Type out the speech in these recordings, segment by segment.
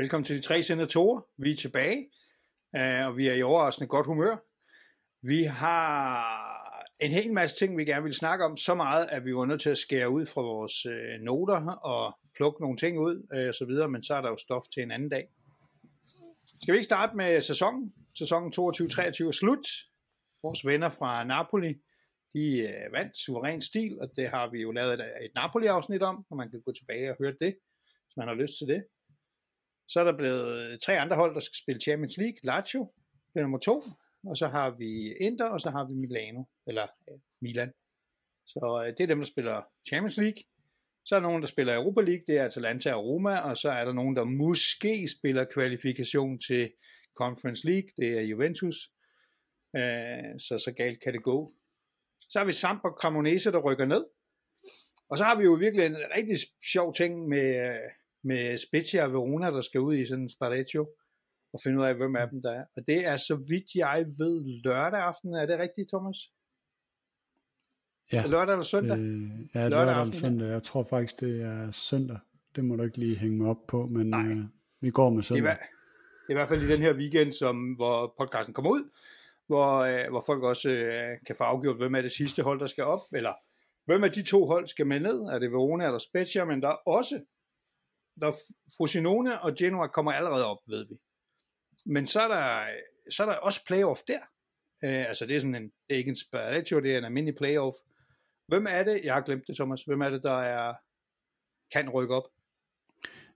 Velkommen til de tre senatorer. Vi er tilbage, øh, og vi er i overraskende godt humør. Vi har en hel masse ting, vi gerne vil snakke om. Så meget, at vi var nødt til at skære ud fra vores øh, noter og plukke nogle ting ud øh, og så videre, men så er der jo stof til en anden dag. Skal vi ikke starte med sæsonen? Sæsonen 22-23 er slut. Vores venner fra Napoli, de øh, vandt suveræn stil, og det har vi jo lavet et, et Napoli-afsnit om, og man kan gå tilbage og høre det, hvis man har lyst til det. Så er der blevet øh, tre andre hold, der skal spille Champions League. Lazio bliver nummer to, og så har vi Inter, og så har vi Milano, eller øh, Milan. Så øh, det er dem, der spiller Champions League. Så er der nogen, der spiller Europa League, det er Atalanta og Roma, og så er der nogen, der måske spiller kvalifikation til Conference League, det er Juventus. Øh, så så galt kan det gå. Så har vi Samp og Cremonese, der rykker ned. Og så har vi jo virkelig en rigtig sjov ting med, øh, med Spezia og Verona, der skal ud i sådan en sparecchio og finde ud af, hvem af dem der er. Og det er, så vidt jeg ved, lørdag aften. Er det rigtigt, Thomas? Ja. Lørdag eller søndag? Øh, ja, lørdag, lørdag eller søndag. Jeg tror faktisk, det er søndag. Det må du ikke lige hænge mig op på, men øh, vi går med søndag. Det er, det er i hvert fald i den her weekend, som, hvor podcasten kommer ud, hvor, øh, hvor folk også øh, kan få afgjort, hvem er det sidste hold, der skal op, eller hvem af de to hold skal med ned? Er det Verona eller Spezia? Men der er også, der Frosinone og Genoa kommer allerede op, ved vi. Men så er der, så er der også playoff der. Øh, altså det er sådan en, det er ikke en sparetio, det er en almindelig playoff. Hvem er det, jeg har glemt det Thomas, hvem er det, der er, kan rykke op?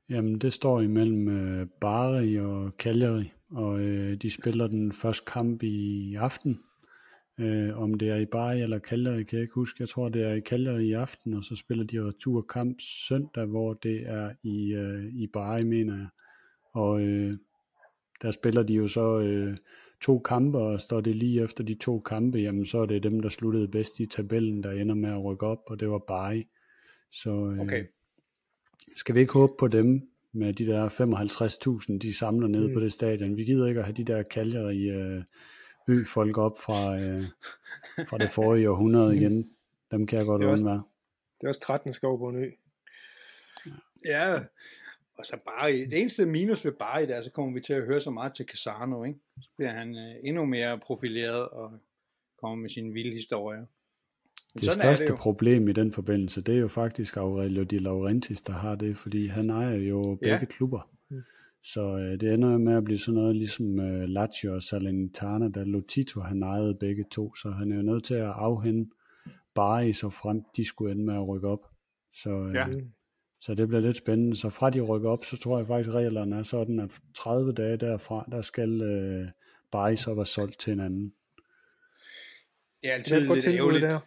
Jamen det står imellem øh, Bari og Cagliari, og øh, de spiller den første kamp i aften. Øh, om det er i Bari eller Cagliari, kan jeg ikke huske. Jeg tror, det er i Cagliari i aften, og så spiller de returkamp søndag, hvor det er i, øh, i Bari, mener jeg. Og øh, der spiller de jo så øh, to kampe, og står det lige efter de to kampe, jamen så er det dem, der sluttede bedst i tabellen, der ender med at rykke op, og det var Bari. Så øh, Okay. skal vi ikke håbe på dem, med de der 55.000, de samler ned Mm. på det stadion. Vi gider ikke at have de der i øh, ø-folk op fra, øh, fra det forrige århundrede igen. Dem kan jeg godt Det er undvære. Det er også 13 skov på en ø. Ja, og så bare det eneste minus ved bare det er, så kommer vi til at høre så meget til Casano, ikke? Så bliver han øh, endnu mere profileret og kommer med sine vilde historier. Men Det sådan største er det jo. problem i den forbindelse, det er jo faktisk Aurelio Di Laurentiis, der har det, fordi han ejer jo begge Ja. klubber. Mm. Så øh, det ender jo med at blive sådan noget ligesom øh, Lazio og Salernitana, da Lotito han ejede begge to, så han er jo nødt til at afhænde Bari, så frem de skulle ende med at rykke op. Så, øh, Ja. Mm. så det bliver lidt spændende. Så fra de rykker op, så tror jeg faktisk, at reglerne er sådan, at 30 dage derfra, der skal øh, Bari så være solgt til en anden. Det er Det altid er et godt lidt ærgerligt. der.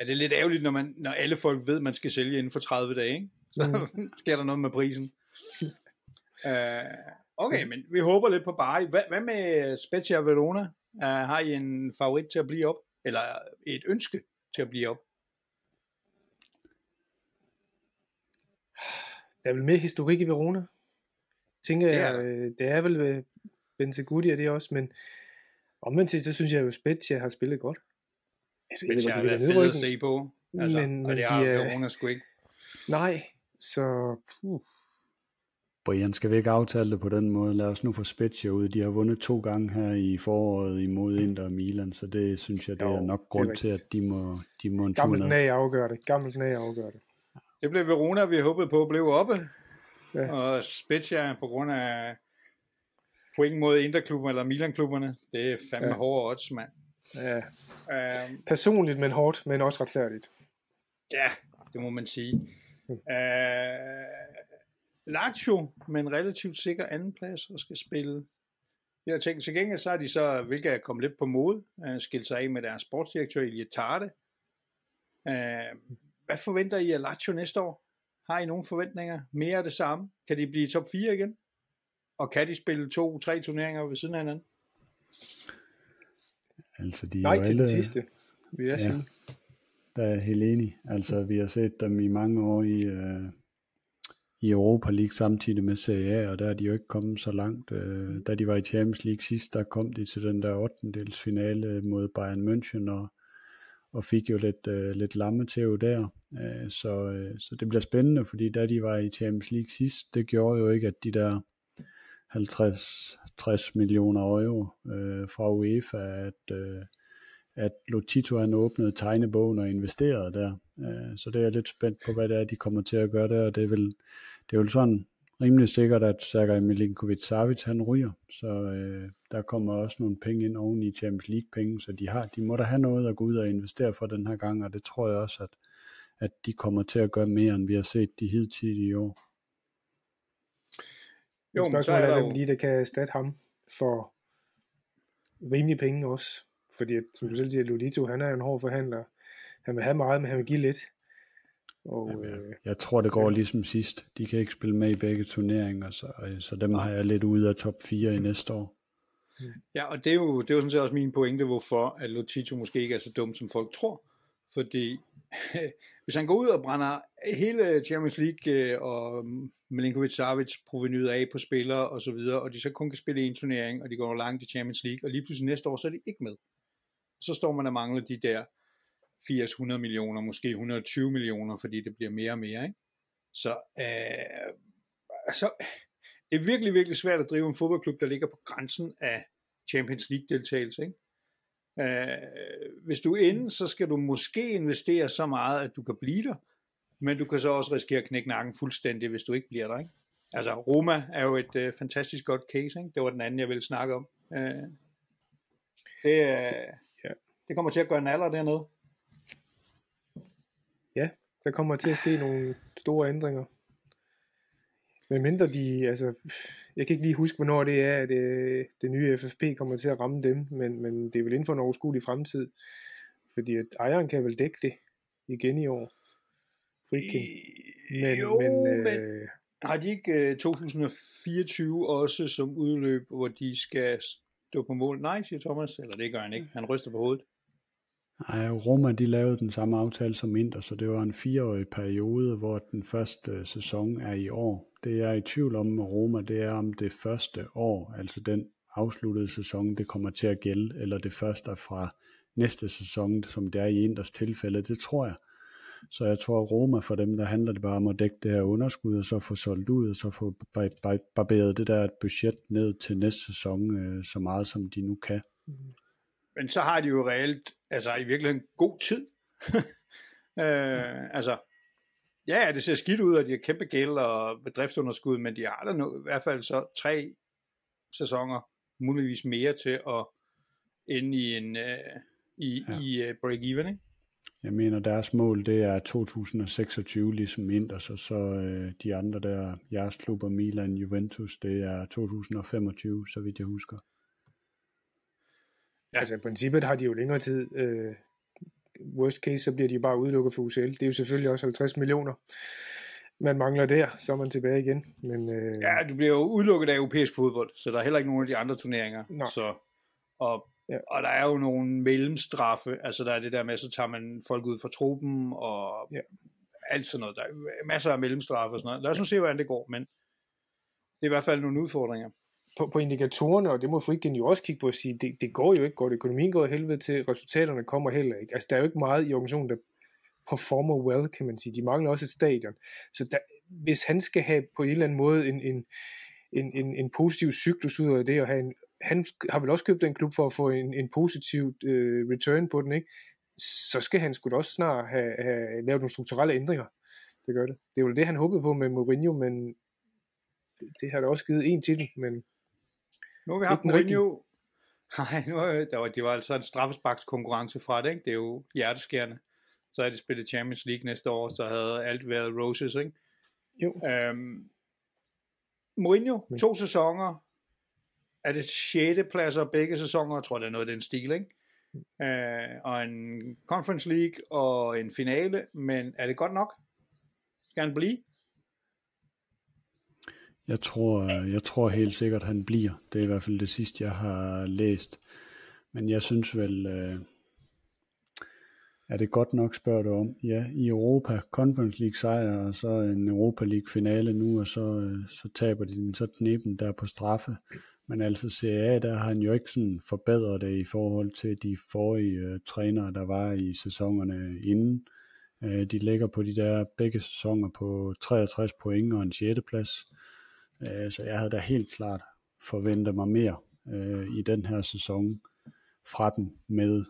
Ja, det er lidt ærgerligt, når, man, når alle folk ved, at man skal sælge inden for 30 dage, ikke? Så sker der noget med prisen. Uh, okay, men vi håber lidt på Bari. Hvad, hvad med Spezia Verona? Uh, har I en favorit til at blive op? Eller et ønske til at blive op? Der er vel mere historik i Verona. Tænker Det er jeg, der. øh, det er vel Bentagudi og det også, men omvendt til, så synes jeg jo, Spezia har spillet godt. Altså, Spezia har været fedt at se på. Altså, Men- og det har de er- Verona sgu ikke. Nej, så puh, Brian, skal vi ikke aftale det på den måde? Lad os nu få Spezia ud. De har vundet to gange her i foråret imod Inter og Milan, så det synes jeg, det Jo, er nok det er grund til, at de må, de må en ned. nag afgør det. Gammelt nag afgør det. Det blev Verona, vi håbede på, blev oppe. Ja. Og Spezia på grund af point mod Interklubber eller Milan-klubberne. Det er fandme ja. Hårde odds, mand. Ja, Uh, personligt, men hårdt, men også retfærdigt. ja, det må man sige. Mm. Uh, Lazio med en relativt sikker andenplads og skal spille. Jeg tænker, til gengæld så er de så, hvilket er kommet lidt på mode, uh, skilt sig af med deres sportsdirektør Elie Tarde. Uh, hvad forventer I af Lazio næste år? Har I nogle forventninger? Mere af det samme? Kan de blive top 4 igen? Og kan de spille to-tre turneringer ved siden af hinanden? Altså, de er Nej jo til alle, den sidste, vil jeg Ja. sige. Der er helt enig. Altså, vi har set dem i mange år i, øh, i Europa League samtidig med Serie A, og der er de jo ikke kommet så langt. Øh, da de var i Champions League sidst, der kom de til den der 8. finale mod Bayern München, og, og fik jo lidt, øh, lidt lamme til der. Øh, så, øh, så det bliver spændende, fordi da de var i Champions League sidst, det gjorde jo ikke, at de der 50-60 millioner euro øh, fra UEFA, at, øh, at Lotito han åbnede tegnebogen og investerede der. Øh, så det er jeg lidt spændt på, hvad det er, de kommer til at gøre der, og det er vel, det er vel sådan rimelig sikkert, at Sergej Milinkovic-Savic han ryger, så øh, der kommer også nogle penge ind oven i Champions League penge, så de har, de må da have noget at gå ud og investere for den her gang, og det tror jeg også, at, at de kommer til at gøre mere, end vi har set de hidtidige år. Jo, men så er der jo... lige, der kan erstatte ham for rimelige penge også. Fordi, som du selv siger, Lodito, han er en hård forhandler. Han vil have meget, men han vil give lidt. Og, Jamen, jeg, øh, jeg tror, det går ligesom sidst. De kan ikke spille med i begge turneringer, så, øh, så dem har jeg lidt ude af top 4 i næste år. Ja, og det er jo, det er jo sådan set også min pointe, hvorfor at Lotito måske ikke er så dum, som folk tror. Fordi hvis han går ud og brænder hele Champions League øh, og Milinkovic Savic provenyet af på spillere og så videre, og de så kun kan spille en turnering, og de går langt i Champions League, og lige pludselig næste år, så er de ikke med. Så står man og mangler de der 80-100 millioner, måske 120 millioner, fordi det bliver mere og mere. Ikke? Så øh, altså, det er virkelig, virkelig svært at drive en fodboldklub, der ligger på grænsen af Champions League deltagelse. Ikke? Øh, hvis du er inde, så skal du måske investere så meget, at du kan blive der, men du kan så også risikere at knække nakken fuldstændig, hvis du ikke bliver der. Ikke? Altså Roma er jo et øh, fantastisk godt case, ikke? det var den anden, jeg ville snakke om. Øh, det, øh det kommer til at gøre en alder dernede. Ja, der kommer til at ske nogle store ændringer. Men mindre de, altså, jeg kan ikke lige huske, hvornår det er, at det, øh, det nye FFP kommer til at ramme dem, men, men det er vel inden for en overskuelig fremtid, fordi at ejeren kan vel dække det igen i år. Friking. Men, jo, men, øh, men har de ikke uh, 2024 også som udløb, hvor de skal stå på mål? Nej, siger Thomas, eller det gør han ikke. Han ryster på hovedet. Nej, Roma de lavede den samme aftale som Inter, så det var en fireårig periode, hvor den første øh, sæson er i år. Det jeg er i tvivl om med Roma, det er om det første år, altså den afsluttede sæson, det kommer til at gælde, eller det første fra næste sæson, som det er i Inters tilfælde, det tror jeg. Så jeg tror, at Roma for dem, der handler det bare om at dække det her underskud, og så få solgt ud, og så få barberet det der budget ned til næste sæson, øh, så meget som de nu kan. Mhm. Men så har de jo reelt, altså i virkeligheden god tid. øh, altså, ja, det ser skidt ud, at de har kæmpe gæld og bedriftsunderskud, men de har da nu, i hvert fald så tre sæsoner, muligvis mere til at ende i en uh, i, ja. i uh, break-even, ikke? Jeg mener, deres mål, det er 2026, ligesom Inter, så, så øh, de andre der, jeres klubber, Milan, Juventus, det er 2025, så vidt jeg husker. Ja. Altså i princippet har de jo længere tid. Øh, worst case, så bliver de bare udelukket for UCL. Det er jo selvfølgelig også 50 millioner, man mangler der, så er man tilbage igen. Men, øh... Ja, du bliver jo udelukket af europæisk fodbold, så der er heller ikke nogen af de andre turneringer. Nej. Så, og, ja. og der er jo nogle mellemstraffe, altså der er det der med, så tager man folk ud fra truppen, og ja. alt sådan noget. Der er masser af mellemstraffe og sådan noget. Lad os nu se, hvordan det går, men det er i hvert fald nogle udfordringer på, på indikatorerne, og det må Friggen jo også kigge på og sige, det, det går jo ikke godt, økonomien går helvede til, resultaterne kommer heller ikke. Altså der er jo ikke meget i organisationen, der performer well, kan man sige. De mangler også et stadion. Så der, hvis han skal have på en eller anden måde en, en, en, en, en positiv cyklus ud af det, og have en, han har vel også købt den klub for at få en, en positiv øh, return på den, ikke? så skal han skulle også snart have, have lavet nogle strukturelle ændringer. Det gør det. Det er jo det, han håbede på med Mourinho, men det, det har da også givet en til men nu har vi haft Mourinho. Nej, nu er, der var, det var altså en straffesparks konkurrence fra det, ikke? Det er jo hjerteskærende. Så er det spillet Champions League næste år, så havde alt været roses, ikke? Jo. Øhm, Mourinho, to sæsoner. Er det 6. pladser begge sæsoner? Jeg tror, det er noget af den stil, ikke? Øh, og en Conference League og en finale, men er det godt nok? Skal han blive? Jeg tror, jeg tror helt sikkert, han bliver. Det er i hvert fald det sidste, jeg har læst. Men jeg synes vel, øh, er det godt nok, spørger du om. Ja, i Europa, Conference League sejr, og så en Europa League finale nu, og så, øh, så taber de den så knæben der på straffe. Men altså CA, der har han jo ikke sådan forbedret det i forhold til de forrige øh, trænere, der var i sæsonerne inden. Øh, de ligger på de der begge sæsoner på 63 point og en 6. plads. Øh, så jeg havde da helt klart forventet mig mere øh, i den her sæson fra dem med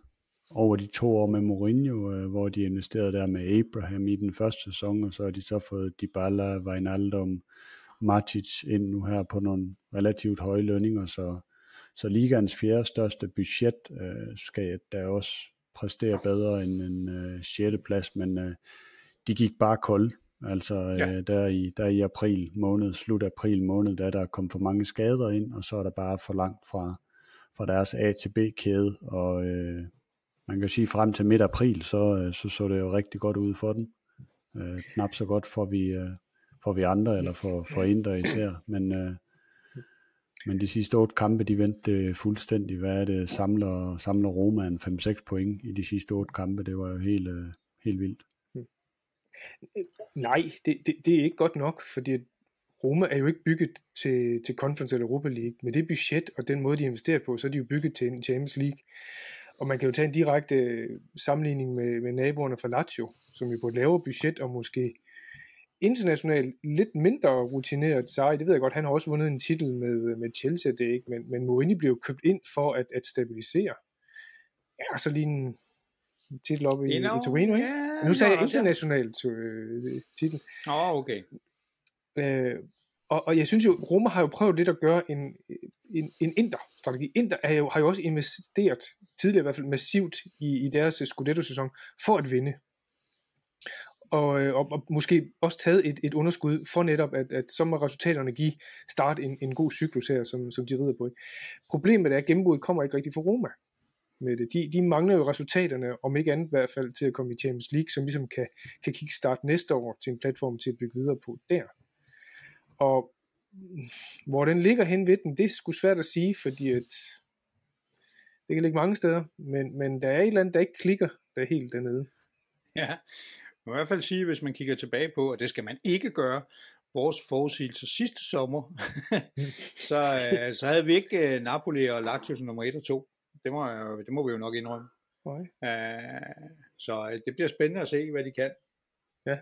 over de to år med Mourinho, øh, hvor de investerede der med Abraham i den første sæson, og så har de så fået Dybala, Wijnaldum, Matic ind nu her på nogle relativt høje lønninger, så, så ligaens fjerde største budget øh, skal da også præstere bedre end en øh, 6. plads, men øh, de gik bare kold. Altså ja. øh, der, i, der i april måned, slut april måned, der der kom for mange skader ind, og så er der bare for langt fra, fra deres A til B kæde, og øh, man kan sige frem til midt april, så, øh, så så det jo rigtig godt ud for den. Øh, knap så godt for vi, øh, for vi andre, eller for, for Indre især, men, øh, men de sidste otte kampe, de vendte fuldstændig. Hvad er det? Samler, samler Roma en 5-6 point i de sidste otte kampe. Det var jo helt, øh, helt vildt. Nej, det, det, det er ikke godt nok, fordi Roma er jo ikke bygget til, til Conference eller Europa League. Med det budget og den måde, de investerer på, så er de jo bygget til en Champions League. Og man kan jo tage en direkte øh, sammenligning med, med naboerne fra Lazio, som jo på et lavere budget og måske internationalt lidt mindre rutineret Sarri, Det ved jeg godt, han har også vundet en titel med, øh, med Chelsea, det ikke, men, men Mourinho blev købt ind for at, at stabilisere. Ja, så lige en titel op i, you know, i Torino, ikke? Yeah, nu sagde jeg internationalt øh, titel. Åh, oh, okay. Øh, og, og jeg synes jo, Roma har jo prøvet lidt at gøre en, en, en Inter-strategi. Inter er jo, har jo også investeret, tidligere i hvert fald massivt, i, i deres Scudetto-sæson, for at vinde. Og, øh, og, og måske også taget et, et underskud for netop, at, at så må resultaterne give start en, en god cyklus her, som, som de rider på. Problemet er, at gennembruddet kommer ikke rigtig fra Roma med det. De, de mangler jo resultaterne, om ikke andet i hvert fald, til at komme i Champions League, som ligesom kan, kan kickstarte næste år til en platform til at bygge videre på der. Og hvor den ligger hen ved den, det er sgu svært at sige, fordi at det kan ligge mange steder, men, men der er et eller andet, der ikke klikker, der helt dernede. Ja, man må i hvert fald sige, hvis man kigger tilbage på, og det skal man ikke gøre, vores forudsigelser sidste sommer, så, øh, så havde vi ikke øh, Napoli og Lazio som nummer 1 og 2. Det må, det må vi jo nok indrømme. Okay. Uh, så det bliver spændende at se, hvad de kan. Ja.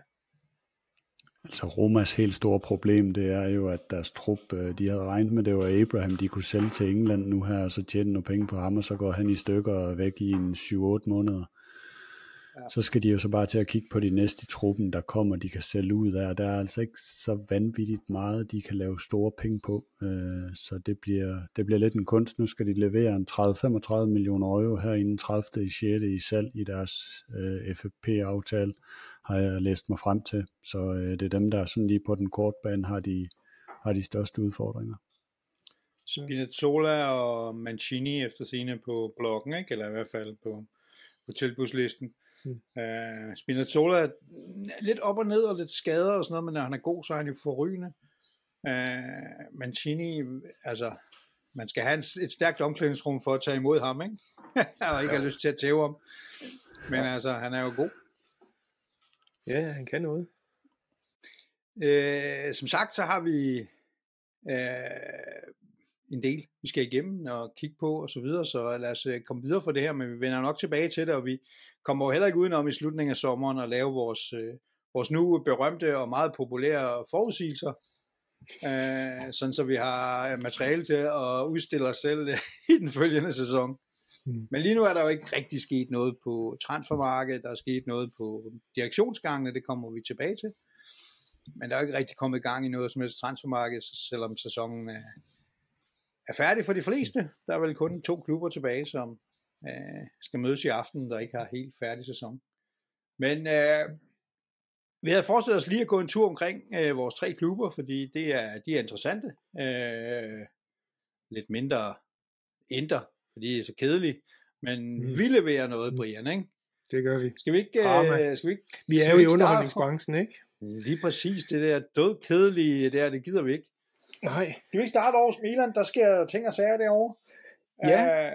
Altså Romas helt store problem, det er jo, at deres trup, øh, de havde regnet med, det var Abraham, de kunne sælge til England nu her, og så tjene nogle penge på ham, og så går han i stykker væk i en 7-8 måneder. Ja. Så skal de jo så bare til at kigge på de næste i truppen, der kommer, de kan sælge ud af. Der er altså ikke så vanvittigt meget, de kan lave store penge på. Øh, så det bliver, det bliver lidt en kunst. Nu skal de levere en 30-35 millioner euro her inden 30. i 6. i salg i deres øh, FFP-aftale, har jeg læst mig frem til. Så øh, det er dem, der sådan lige på den korte bane har de, har de største udfordringer. Spinazzola og Mancini efter sine på bloggen, ikke? eller i hvert fald på, på tilbudslisten. Mm. Uh, Spinazzola er lidt op og ned og lidt skader og sådan noget, men når han er god, så er han jo forrygende. Uh, Mancini, altså, man skal have et stærkt omklædningsrum for at tage imod ham, ikke? og ikke have lyst til at tæve om. Men altså, han er jo god. Ja, han kan noget. Uh, som sagt, så har vi uh, en del, vi skal igennem og kigge på og så videre, så lad os komme videre for det her, men vi vender nok tilbage til det, og vi kommer jo heller ikke udenom i slutningen af sommeren at lave vores, øh, vores nu berømte og meget populære forudsigelser, øh, sådan så vi har materiale til at udstille os selv i den følgende sæson. Mm. Men lige nu er der jo ikke rigtig sket noget på transfermarkedet, der er sket noget på direktionsgangene, det kommer vi tilbage til. Men der er jo ikke rigtig kommet i gang i noget som helst transfermarked, selvom sæsonen er, er færdig for de fleste. Der er vel kun to klubber tilbage, som øh, skal mødes i aften, der ikke har helt færdig sæson. Men øh, vi havde forestillet os lige at gå en tur omkring øh, vores tre klubber, fordi det er, de er interessante. Øh, lidt mindre indre, fordi det er så kedelige. Men mm. vi leverer noget, mm. Brian, ikke? Det gør vi. Skal vi ikke... Øh, skal vi, ikke vi er jo i underholdningsbranchen, ikke? Lige præcis, det der død kedelige der, det gider vi ikke. Nej. Skal vi ikke starte over Milan? Der sker ting og sager derovre. Ja. Øh,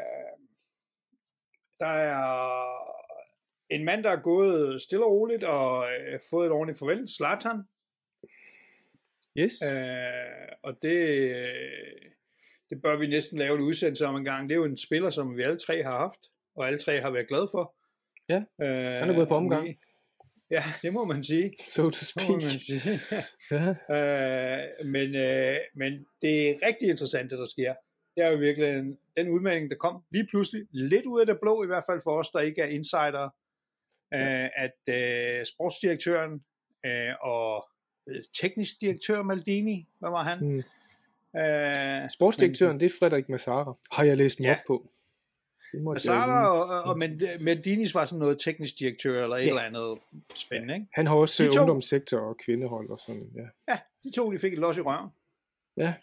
der er en mand, der er gået stille og roligt og øh, fået et ordentligt farvel. Zlatan. Yes. Øh, og det, det bør vi næsten lave en udsendelse om en gang. Det er jo en spiller, som vi alle tre har haft, og alle tre har været glade for. Ja, øh, han er gået på omgang. Vi, Ja, det må man sige. So to Det speak. må man sige. Ja. øh, men, øh, men det er rigtig interessant, det der sker. Det er jo virkelig en, den udmelding, der kom lige pludselig, lidt ud af det blå, i hvert fald for os, der ikke er insider, øh, at øh, sportsdirektøren øh, og øh, teknisk direktør Maldini, hvad var han? Mm. Øh, Sportsdirektøren, det er Frederik Massara. Har jeg læst mig Ja. op på. Vide. og, og, og men, Maldinis var sådan noget teknisk direktør, eller et Ja. eller andet spændende, ikke? Han har også De to. ungdomssektor og kvindehold og sådan, ja. Ja, de to, de fik et los i røven. Ja.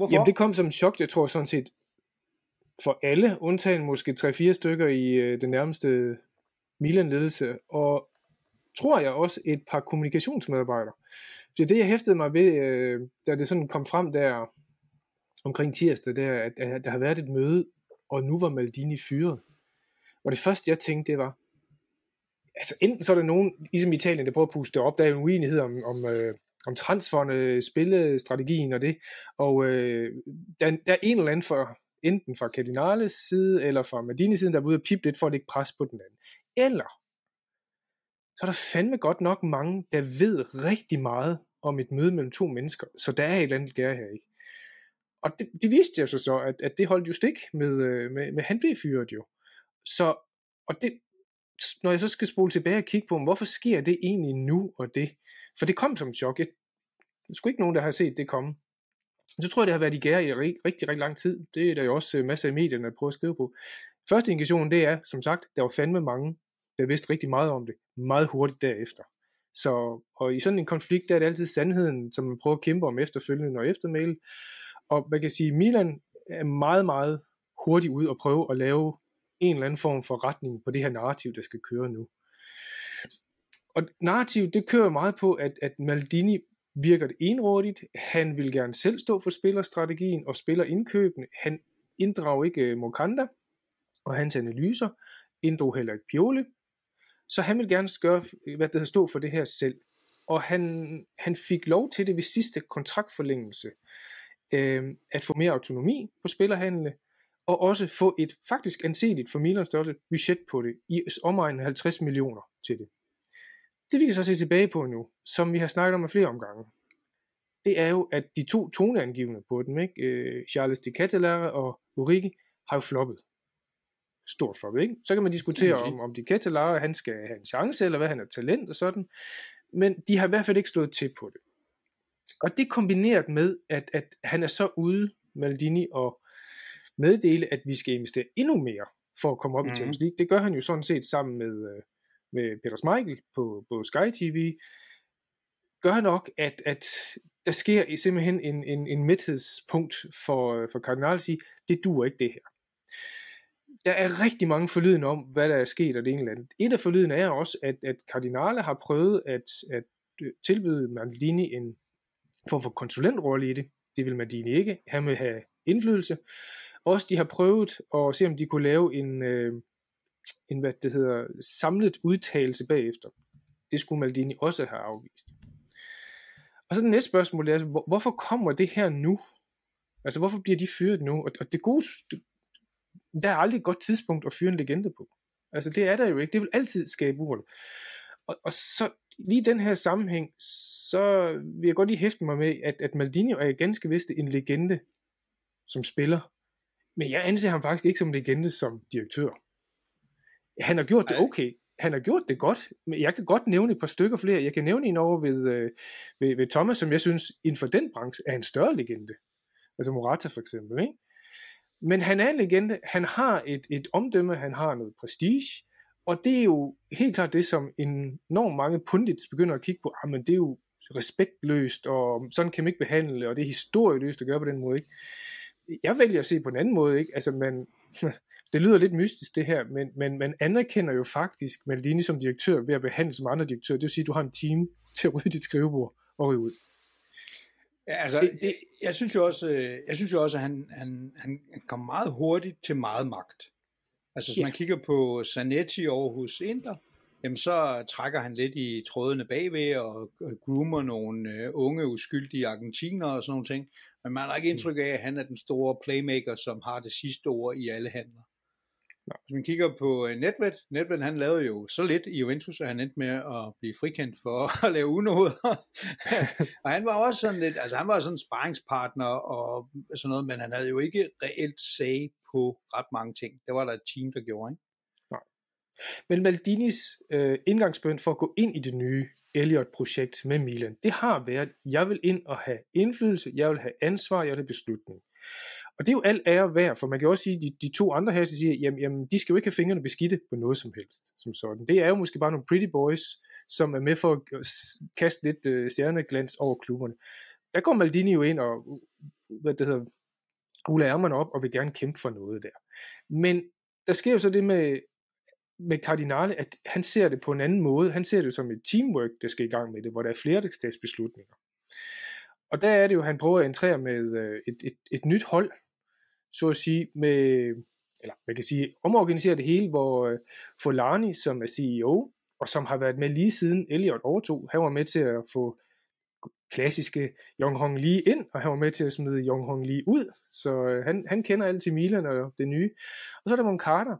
Hvorfor? Jamen det kom som en chok, jeg tror sådan set, for alle, undtagen måske 3-4 stykker i øh, den nærmeste Milan-ledelse, og tror jeg også et par kommunikationsmedarbejdere. Så det jeg hæftede mig ved, øh, da det sådan kom frem der omkring tirsdag, der, at, at der har været et møde, og nu var Maldini fyret. Og det første jeg tænkte, det var, altså enten så er der nogen, ligesom Italien, der prøver at puste det op, der er en uenighed om, om, øh, om transferne, spillestrategien og det, og øh, der, der er en eller anden for, enten fra Cardinales side, eller fra Madinis side, der er ude og pipe lidt for at lægge pres på den anden. Eller, så er der fandme godt nok mange, der ved rigtig meget om et møde mellem to mennesker, så der er et eller andet gær her, ikke? Og det, det viste jeg så så, at, at det holdt jo stik med, øh, med, med han blev fyret jo. Så, og det, når jeg så skal spole tilbage og kigge på, hvorfor sker det egentlig nu og det? For det kom som et chok. Jeg, der skulle ikke nogen, der har set det komme. Så tror jeg, det har været i gære i rigtig, rigtig, rigtig lang tid. Det er der jo også øh, masser af medierne, der prøver at skrive på. Første indikation, det er, som sagt, der var fandme mange, der vidste rigtig meget om det, meget hurtigt derefter. Så, og i sådan en konflikt, der er det altid sandheden, som man prøver at kæmpe om efterfølgende og eftermæle. Og man kan sige, Milan er meget, meget hurtigt ud og prøve at lave en eller anden form for retning på det her narrativ, der skal køre nu. Og narrativ, det kører meget på, at, at Maldini virker det enrådigt. Han vil gerne selv stå for spillerstrategien og spillerindkøbene. Han inddrager ikke øh, Mokanda og hans analyser. Inddrog heller ikke Pioli. Så han vil gerne gøre, øh, hvad det stå for det her selv. Og han, han fik lov til det ved sidste kontraktforlængelse, øh, at få mere autonomi på spillerhandlene, og også få et faktisk anseligt for Milans størrelse budget på det, i omegnen 50 millioner til det. Det vi kan så se tilbage på nu, som vi har snakket om af flere omgange, det er jo, at de to toneangivende på dem, ikke? Øh, Charles de Catalara og Urigi, har jo floppet. Stort floppet, ikke? Så kan man diskutere, om, om de Catalara, han skal have en chance, eller hvad han er talent og sådan. Men de har i hvert fald ikke stået til på det. Og det kombineret med, at, at han er så ude, Maldini, og meddele, at vi skal investere endnu mere for at komme op mm-hmm. i Champions League. Det gør han jo sådan set sammen med, øh, med Peter Smeichel på, på Sky TV. Gør nok, at, at der sker i simpelthen en, en, en midthedspunkt for, for Cardinal at sige, det duer ikke det her. Der er rigtig mange forlyden om, hvad der er sket og det ene eller andet. Et af forlyden er også, at, at Cardinale har prøvet at, at øh, tilbyde Maldini en form for konsulentrolle i det. Det vil Maldini ikke. Han vil have indflydelse. Også de har prøvet at se, om de kunne lave en, øh, en hvad det hedder, samlet udtalelse bagefter. Det skulle Maldini også have afvist. Og så det næste spørgsmål er, hvor, hvorfor kommer det her nu? Altså, hvorfor bliver de fyret nu? Og, og det gode, det, der er aldrig et godt tidspunkt at fyre en legende på. Altså, det er der jo ikke. Det vil altid skabe uro. Og, og så lige i den her sammenhæng, så vil jeg godt lige hæfte mig med, at, at Maldini er ganske vist en legende som spiller. Men jeg anser ham faktisk ikke som legende som direktør. Han har gjort det okay. Han har gjort det godt. Men jeg kan godt nævne et par stykker flere. Jeg kan nævne en over ved, øh, ved, ved Thomas, som jeg synes inden for den branche er en større legende. Altså Morata for eksempel. Ikke? Men han er en legende. Han har et, et omdømme. Han har noget prestige. Og det er jo helt klart det, som enormt mange pundits begynder at kigge på. Jamen, det er jo respektløst, og sådan kan man ikke behandle, og det er historieløst at gøre på den måde. Ikke? Jeg vælger at se på en anden måde. Ikke? Altså, man, det lyder lidt mystisk det her, men, men man anerkender jo faktisk Maldini som direktør ved at behandle som andre direktør. Det vil sige, at du har en team til at rydde dit skrivebord og ryge ud. Ja, altså, det, det, jeg synes jo også, øh, jeg synes jo også at han, han, han kom meget hurtigt til meget magt. Altså, hvis ja. man kigger på Zanetti over hos Inter, jamen så trækker han lidt i trådene bagved og groomer nogle øh, unge, uskyldige argentinere og sådan nogle ting. Men man har ikke indtryk af, at han er den store playmaker, som har det sidste ord i alle handler. Hvis man kigger på øh, uh, Nedved, Nedved han lavede jo så lidt i Juventus, at han endte med at blive frikendt for at lave unoder. og han var også sådan lidt, altså han var sådan en sparringspartner og sådan noget, men han havde jo ikke reelt sag på ret mange ting. Det var der et team, der gjorde, ikke? Men Maldinis øh, indgangsbøn for at gå ind i det nye Elliot-projekt med Milan, det har været, jeg vil ind og have indflydelse, jeg vil have ansvar, jeg vil have beslutning. Og det er jo alt ære værd, for man kan også sige, at de, de to andre her siger, jamen, jamen, de skal jo ikke have fingrene beskidte på noget som helst, som sådan. Det er jo måske bare nogle pretty boys, som er med for at kaste lidt øh, stjerneglans over klubberne. Der går Maldini jo ind og, øh, hvad det hedder, ruller ærmerne op og vil gerne kæmpe for noget der. Men der sker jo så det med, med Cardinale, at han ser det på en anden måde. Han ser det som et teamwork, der skal i gang med det, hvor der er flere beslutninger. Og der er det jo, han prøver at entrere med øh, et, et, et nyt hold, så at sige, med, eller man kan sige, omorganisere det hele, hvor øh, Folani, som er CEO, og som har været med lige siden Elliot overtog, han var med til at få klassiske Jong Hong Lee ind, og han var med til at smide Jong Hong Lee ud, så øh, han, han kender alt til Milan og det nye. Og så er der Mon Carter,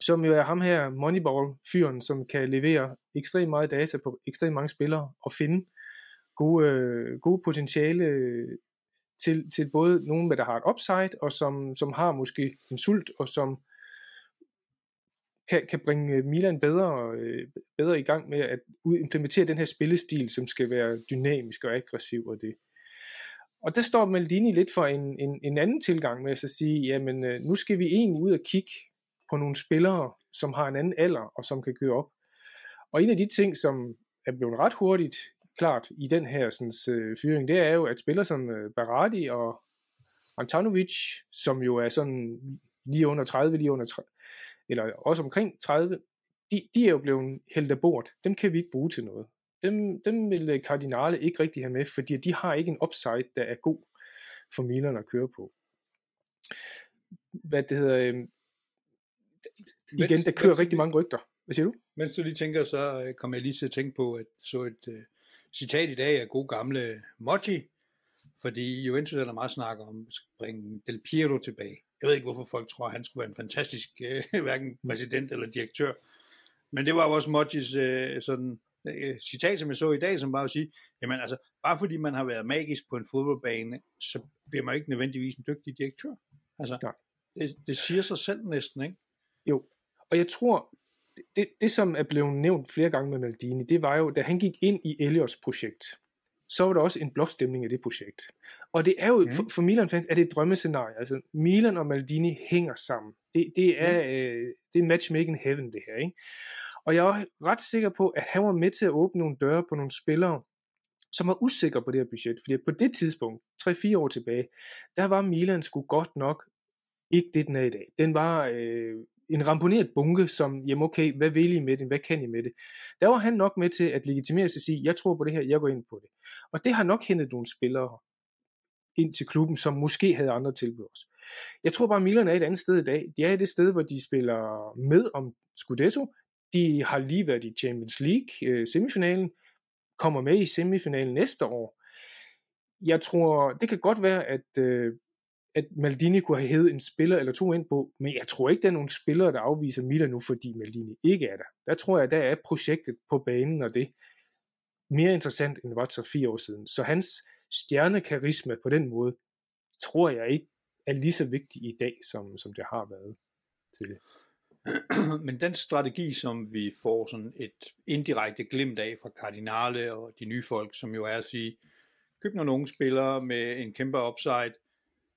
som jo er ham her Moneyball-fyren, som kan levere ekstremt meget data på ekstremt mange spillere og finde gode, øh, gode potentiale til, til både nogen, der har et upside, og som, som har måske en sult, og som kan, kan bringe øh, Milan bedre, øh, bedre i gang med at implementere den her spillestil, som skal være dynamisk og aggressiv og det. Og der står Maldini lidt for en, en, en anden tilgang med at så sige, jamen øh, nu skal vi egentlig ud og kigge på nogle spillere, som har en anden alder, og som kan køre op. Og en af de ting, som er blevet ret hurtigt klart i den her sådan, øh, fyring, det er jo, at spillere som øh, Barati og Antanovic, som jo er sådan lige under 30, lige under 30, eller også omkring 30, de, de er jo blevet hældt af bord. Dem kan vi ikke bruge til noget. Dem, dem vil Cardinale ikke rigtig have med, fordi de har ikke en upside, der er god for Milan at køre på. Hvad det hedder, øh, igen, der kører rigtig mange rygter. Hvad siger du? Mens du lige tænker, så øh, kommer jeg lige til at tænke på, at så et uh, citat i dag af god gamle Mochi, fordi Juventus er der meget snak om at bringe Del Piero tilbage. Jeg ved ikke, hvorfor folk tror, at han skulle være en fantastisk uh, hverken præsident eller direktør. Men det var også Mochis uh, sådan, uh, citat, som jeg så i dag, som bare at sige, jamen altså, bare fordi man har været magisk på en fodboldbane, så bliver man ikke nødvendigvis en dygtig direktør. Altså, det, det siger sig selv næsten, ikke? Jo, og jeg tror, det, det som er blevet nævnt flere gange med Maldini, det var jo, da han gik ind i Elliots projekt, så var der også en blokstemning af det projekt. Og det er jo, mm. for, for Milan-fans er det et drømmescenarie. Altså, Milan og Maldini hænger sammen. Det, det, er, mm. øh, det er matchmaking heaven, det her. Ikke? Og jeg er ret sikker på, at han var med til at åbne nogle døre på nogle spillere, som var usikre på det her budget. Fordi på det tidspunkt, 3-4 år tilbage, der var Milan sgu godt nok ikke det, den er i dag. Den var øh, en ramponeret bunke, som, jamen okay, hvad vil I med det, hvad kan I med det? Der var han nok med til at legitimere sig og sige, jeg tror på det her, jeg går ind på det. Og det har nok hentet nogle spillere ind til klubben, som måske havde andre tilbud også. Jeg tror bare, at Milan er et andet sted i dag. De er i det sted, hvor de spiller med om Scudetto. De har lige været i Champions League øh, semifinalen, kommer med i semifinalen næste år. Jeg tror, det kan godt være, at øh, at Maldini kunne have hævet en spiller eller to ind på, men jeg tror ikke, der er nogen spillere, der afviser Milan nu, fordi Maldini ikke er der. Der tror jeg, der er projektet på banen, og det mere interessant, end det var så fire år siden. Så hans stjernekarisma på den måde, tror jeg ikke er lige så vigtig i dag, som, som det har været til det. Men den strategi, som vi får sådan et indirekte glimt af fra Cardinale og de nye folk, som jo er at sige, køb nogle unge spillere med en kæmpe upside,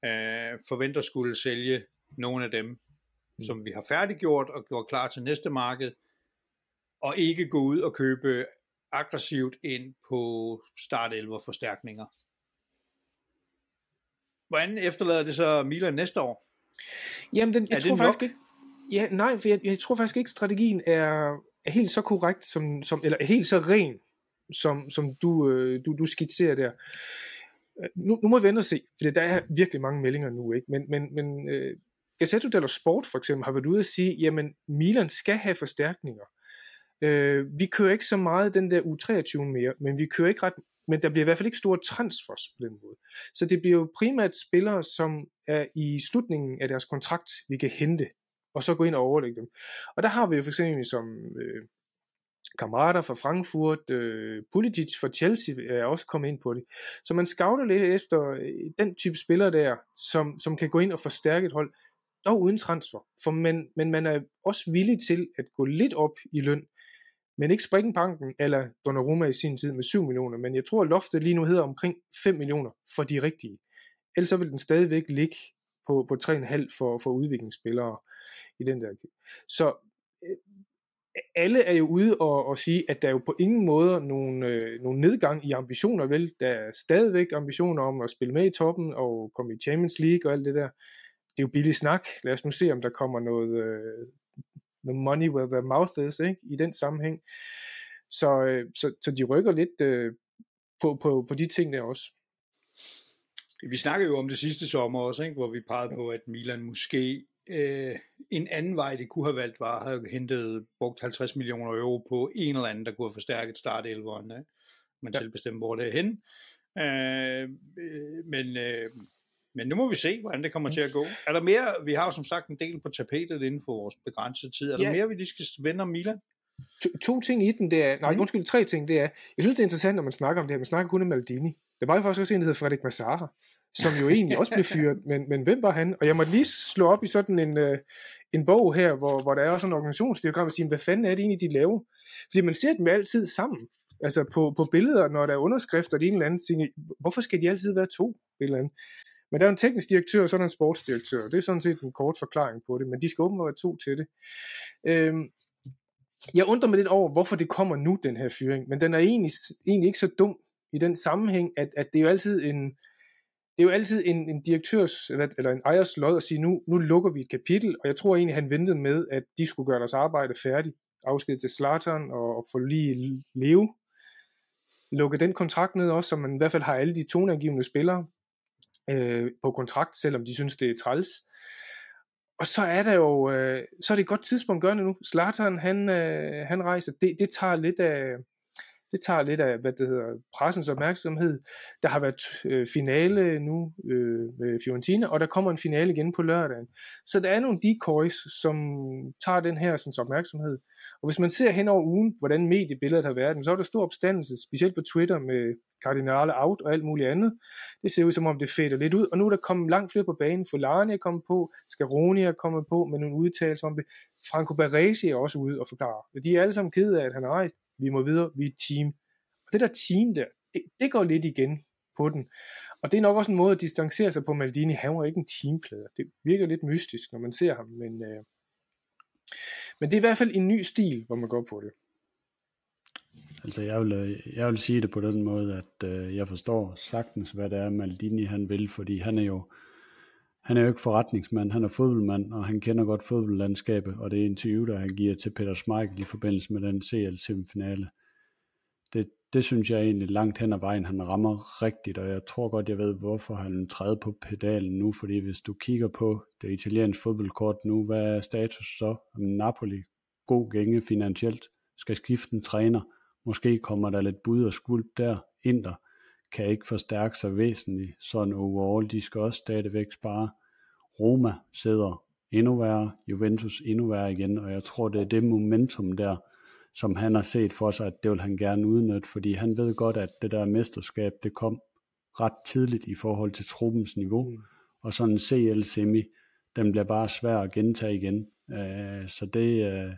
øh, forventer skulle sælge nogle af dem, mm. som vi har færdiggjort og gjort klar til næste marked, og ikke gå ud og købe aggressivt ind på start 11 forstærkninger. Hvordan efterlader det så Milan næste år? Jamen, den, jeg er tror det faktisk nok? ikke. Ja, nej, for jeg, jeg tror faktisk ikke, strategien er, er helt så korrekt, som, som, eller helt så ren, som, som du, øh, du, du skitserer der Øh, nu, nu må vi vente og se, for der er virkelig mange meldinger nu, ikke? men, men, men øh, Gazzetto dello Sport for eksempel har været ude at sige, jamen Milan skal have forstærkninger. Øh, vi kører ikke så meget den der U23 mere, men vi kører ikke ret, men der bliver i hvert fald ikke store transfers på den måde. Så det bliver jo primært spillere, som er i slutningen af deres kontrakt, vi kan hente. og så gå ind og overlægge dem. Og der har vi jo for eksempel som øh, kammerater fra Frankfurt, øh, Pulisic fra Chelsea øh, er også kommet ind på det. Så man scouter lidt efter øh, den type spiller der, som, som kan gå ind og forstærke et hold, dog uden transfer. For man, men man er også villig til at gå lidt op i løn, men ikke springe banken, eller Donnarumma i sin tid med 7 millioner, men jeg tror, at loftet lige nu hedder omkring 5 millioner for de rigtige. Ellers så vil den stadigvæk ligge på, på 3,5 for, for udviklingsspillere i den der. Så øh, alle er jo ude og, og sige, at der er jo på ingen måde nogen, øh, nogen nedgang i ambitioner, vel? Der er stadigvæk ambitioner om at spille med i toppen og komme i Champions League og alt det der. Det er jo billig snak. Lad os nu se, om der kommer noget, øh, noget money where the mouth is, ikke? I den sammenhæng. Så, øh, så, så de rykker lidt øh, på, på, på de ting der også. Vi snakkede jo om det sidste sommer også, ikke? hvor vi pegede på, at Milan måske øh, en anden vej, det kunne have valgt, var at have hentet brugt 50 millioner euro på en eller anden, der kunne have forstærket startelveren. Man ja. selv bestemme, hvor det er hen. Øh, øh, men, øh, men nu må vi se, hvordan det kommer til at gå. Er der mere, vi har jo som sagt en del på tapetet inden for vores begrænsede tid. Er der ja. mere, vi lige skal vende om Milan? To, to ting i den, det er, nej, mm. undskyld, tre ting, det er, jeg synes, det er interessant, når man snakker om det her, man snakker kun om Maldini. Der var jo faktisk også en, der hedder Frederik Massara, som jo egentlig også blev fyret, men, men hvem var han? Og jeg måtte lige slå op i sådan en, øh, en bog her, hvor, hvor der er også en organisationsdiagram, og sige, hvad fanden er det egentlig, de laver? Fordi man ser dem altid sammen. Altså på, på billeder, når der er underskrifter, det en eller anden ting, hvorfor skal de altid være to? Et eller andet. Men der er en teknisk direktør, og så er der en sportsdirektør. Det er sådan set en kort forklaring på det, men de skal åbenbart være to til det. Øhm, jeg undrer mig lidt over, hvorfor det kommer nu, den her fyring, men den er egentlig, egentlig ikke så dum i den sammenhæng, at, at det er jo altid en, det er jo altid en, en direktørs eller, eller en ejers lod at sige, nu, nu lukker vi et kapitel, og jeg tror egentlig, han ventede med, at de skulle gøre deres arbejde færdigt, afsked til Slateren og, og få lige leve, lukke den kontrakt ned også, så man i hvert fald har alle de toneangivende spillere øh, på kontrakt, selvom de synes, det er træls. Og så er der jo, øh, så er det et godt tidspunkt at gøre det nu. Slateren, han, øh, han rejser, det, det tager lidt af, det tager lidt af, hvad det hedder, pressens opmærksomhed. Der har været øh, finale nu øh, med Fiorentina, og der kommer en finale igen på lørdagen. Så der er nogle decoys, som tager den her sådan, opmærksomhed. Og hvis man ser hen over ugen, hvordan mediebilledet har været, så er der stor opstandelse, specielt på Twitter med kardinale out og alt muligt andet. Det ser ud som om det fætter lidt ud, og nu er der kommet langt flere på banen. Fulani er kommet på, Scaroni er kommet på med nogle udtalelser om det. Franco Baresi er også ude og forklare. De er alle sammen kede af, at han har rejst. Vi må videre, vi er et team. Og det der team der, det, det går lidt igen på den. Og det er nok også en måde at distancere sig på Maldini. Han var ikke en teamplayer. Det virker lidt mystisk, når man ser ham, men, øh, men det er i hvert fald en ny stil, hvor man går på det. Altså jeg vil, øh, jeg vil sige det på den måde, at øh, jeg forstår sagtens, hvad det er, Maldini han vil, fordi han er jo han er jo ikke forretningsmand, han er fodboldmand, og han kender godt fodboldlandskabet, og det er interview, der han giver til Peter Schmeichel i forbindelse med den CL-semifinale. Det, det synes jeg egentlig langt hen ad vejen, han rammer rigtigt, og jeg tror godt, jeg ved, hvorfor han træder på pedalen nu, fordi hvis du kigger på det italienske fodboldkort nu, hvad er status så? Napoli, god gænge finansielt, skal skifte en træner, Måske kommer der lidt bud og skuld der. Inter kan ikke forstærke sig væsentligt, sådan overall. De skal også stadigvæk spare. Roma sidder endnu værre, Juventus endnu værre igen, og jeg tror, det er det momentum der, som han har set for sig, at det vil han gerne udnytte, fordi han ved godt, at det der mesterskab, det kom ret tidligt i forhold til truppens niveau, mm. og sådan en CL-semi, den bliver bare svær at gentage igen. Uh, så det, uh,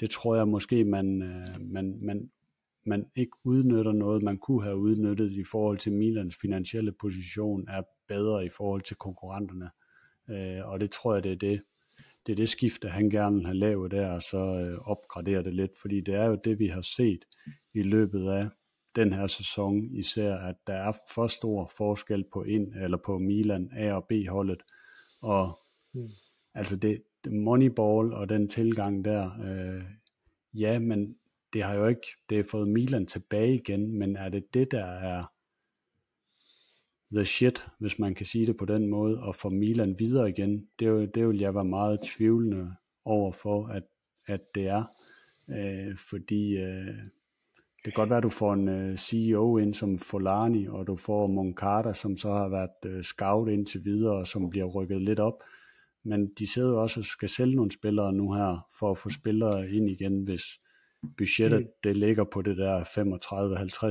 det tror jeg måske, man, uh, man, man man ikke udnytter noget, man kunne have udnyttet i forhold til Milans finansielle position, er bedre i forhold til konkurrenterne. Øh, og det tror jeg, det er det, det er det skifte, han gerne vil have lavet der, og så øh, opgradere det lidt, fordi det er jo det, vi har set i løbet af den her sæson, især at der er for stor forskel på ind eller på Milan A og B holdet, og mm. altså det, det Moneyball og den tilgang der, øh, ja, men det har jo ikke, det har fået Milan tilbage igen, men er det det, der er the shit, hvis man kan sige det på den måde, og få Milan videre igen, det, det vil jeg være meget tvivlende over for, at, at det er, øh, fordi øh, det kan godt være, at du får en øh, CEO ind som Folani, og du får Moncada, som så har været øh, scout indtil videre, og som bliver rykket lidt op, men de sidder jo også og skal sælge nogle spillere nu her, for at få spillere ind igen, hvis budgettet mm. det ligger på det der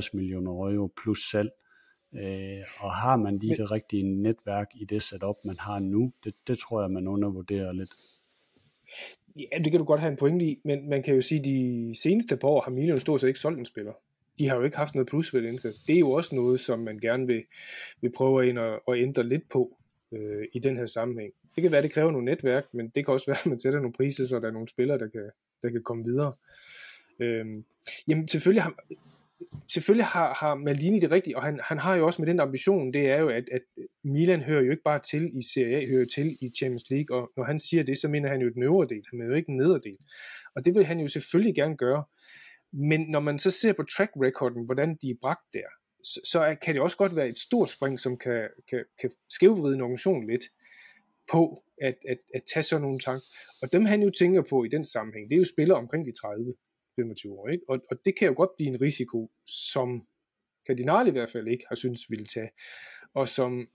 35-50 millioner euro plus salg. Øh, og har man lige det rigtige netværk i det setup, man har nu, det, det tror jeg, man undervurderer lidt. Ja, det kan du godt have en pointe i, men man kan jo sige, at de seneste par år har Milan stort set ikke solgt en spiller. De har jo ikke haft noget plus ved det Det er jo også noget, som man gerne vil, vil prøve ind og, og ændre lidt på øh, i den her sammenhæng. Det kan være, at det kræver nogle netværk, men det kan også være, at man sætter nogle priser, så der er nogle spillere, der kan, der kan komme videre. Øh, Øhm, jamen selvfølgelig har, selvfølgelig har, har Maldini det rigtigt, og han, han har jo også med den ambition, det er jo, at, at Milan hører jo ikke bare til i Serie A, hører til i Champions League, og når han siger det, så mener han jo den øvre del, han mener jo ikke den nedre del. Og det vil han jo selvfølgelig gerne gøre. Men når man så ser på track recorden, hvordan de er bragt der, så, så kan det også godt være et stort spring, som kan, kan, kan skævvride en organisation lidt på at, at, at tage sådan nogle tanker. Og dem han jo tænker på i den sammenhæng, det er jo spillere omkring de 30. 25 år. Ikke? Og, og det kan jo godt blive en risiko, som Cardinal i hvert fald ikke har synes ville tage. Og som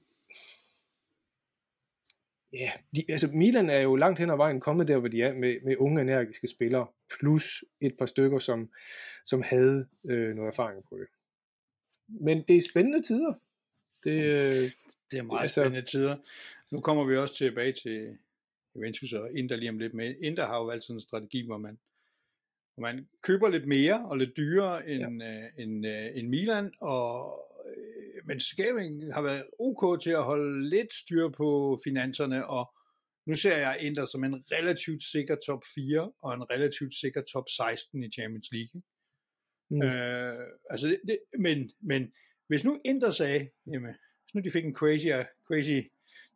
Ja, de, altså Milan er jo langt hen ad vejen kommet der, hvor de er med, med unge energiske spillere, plus et par stykker, som, som havde øh, noget erfaring på det. Men det er spændende tider. Det, øh, det er meget altså, spændende tider. Nu kommer vi også tilbage til Juventus og Inter lige om lidt med. Inter har jo altid en strategi, hvor man hvor man køber lidt mere og lidt dyrere end, ja. øh, end, øh, end Milan, og, øh, men Skæving har været ok til at holde lidt styr på finanserne, og nu ser jeg Inter som en relativt sikker top 4 og en relativt sikker top 16 i Champions League. Mm. Øh, altså det, det, men, men hvis nu Inter sagde, jamen, hvis nu de fik en crazy, crazy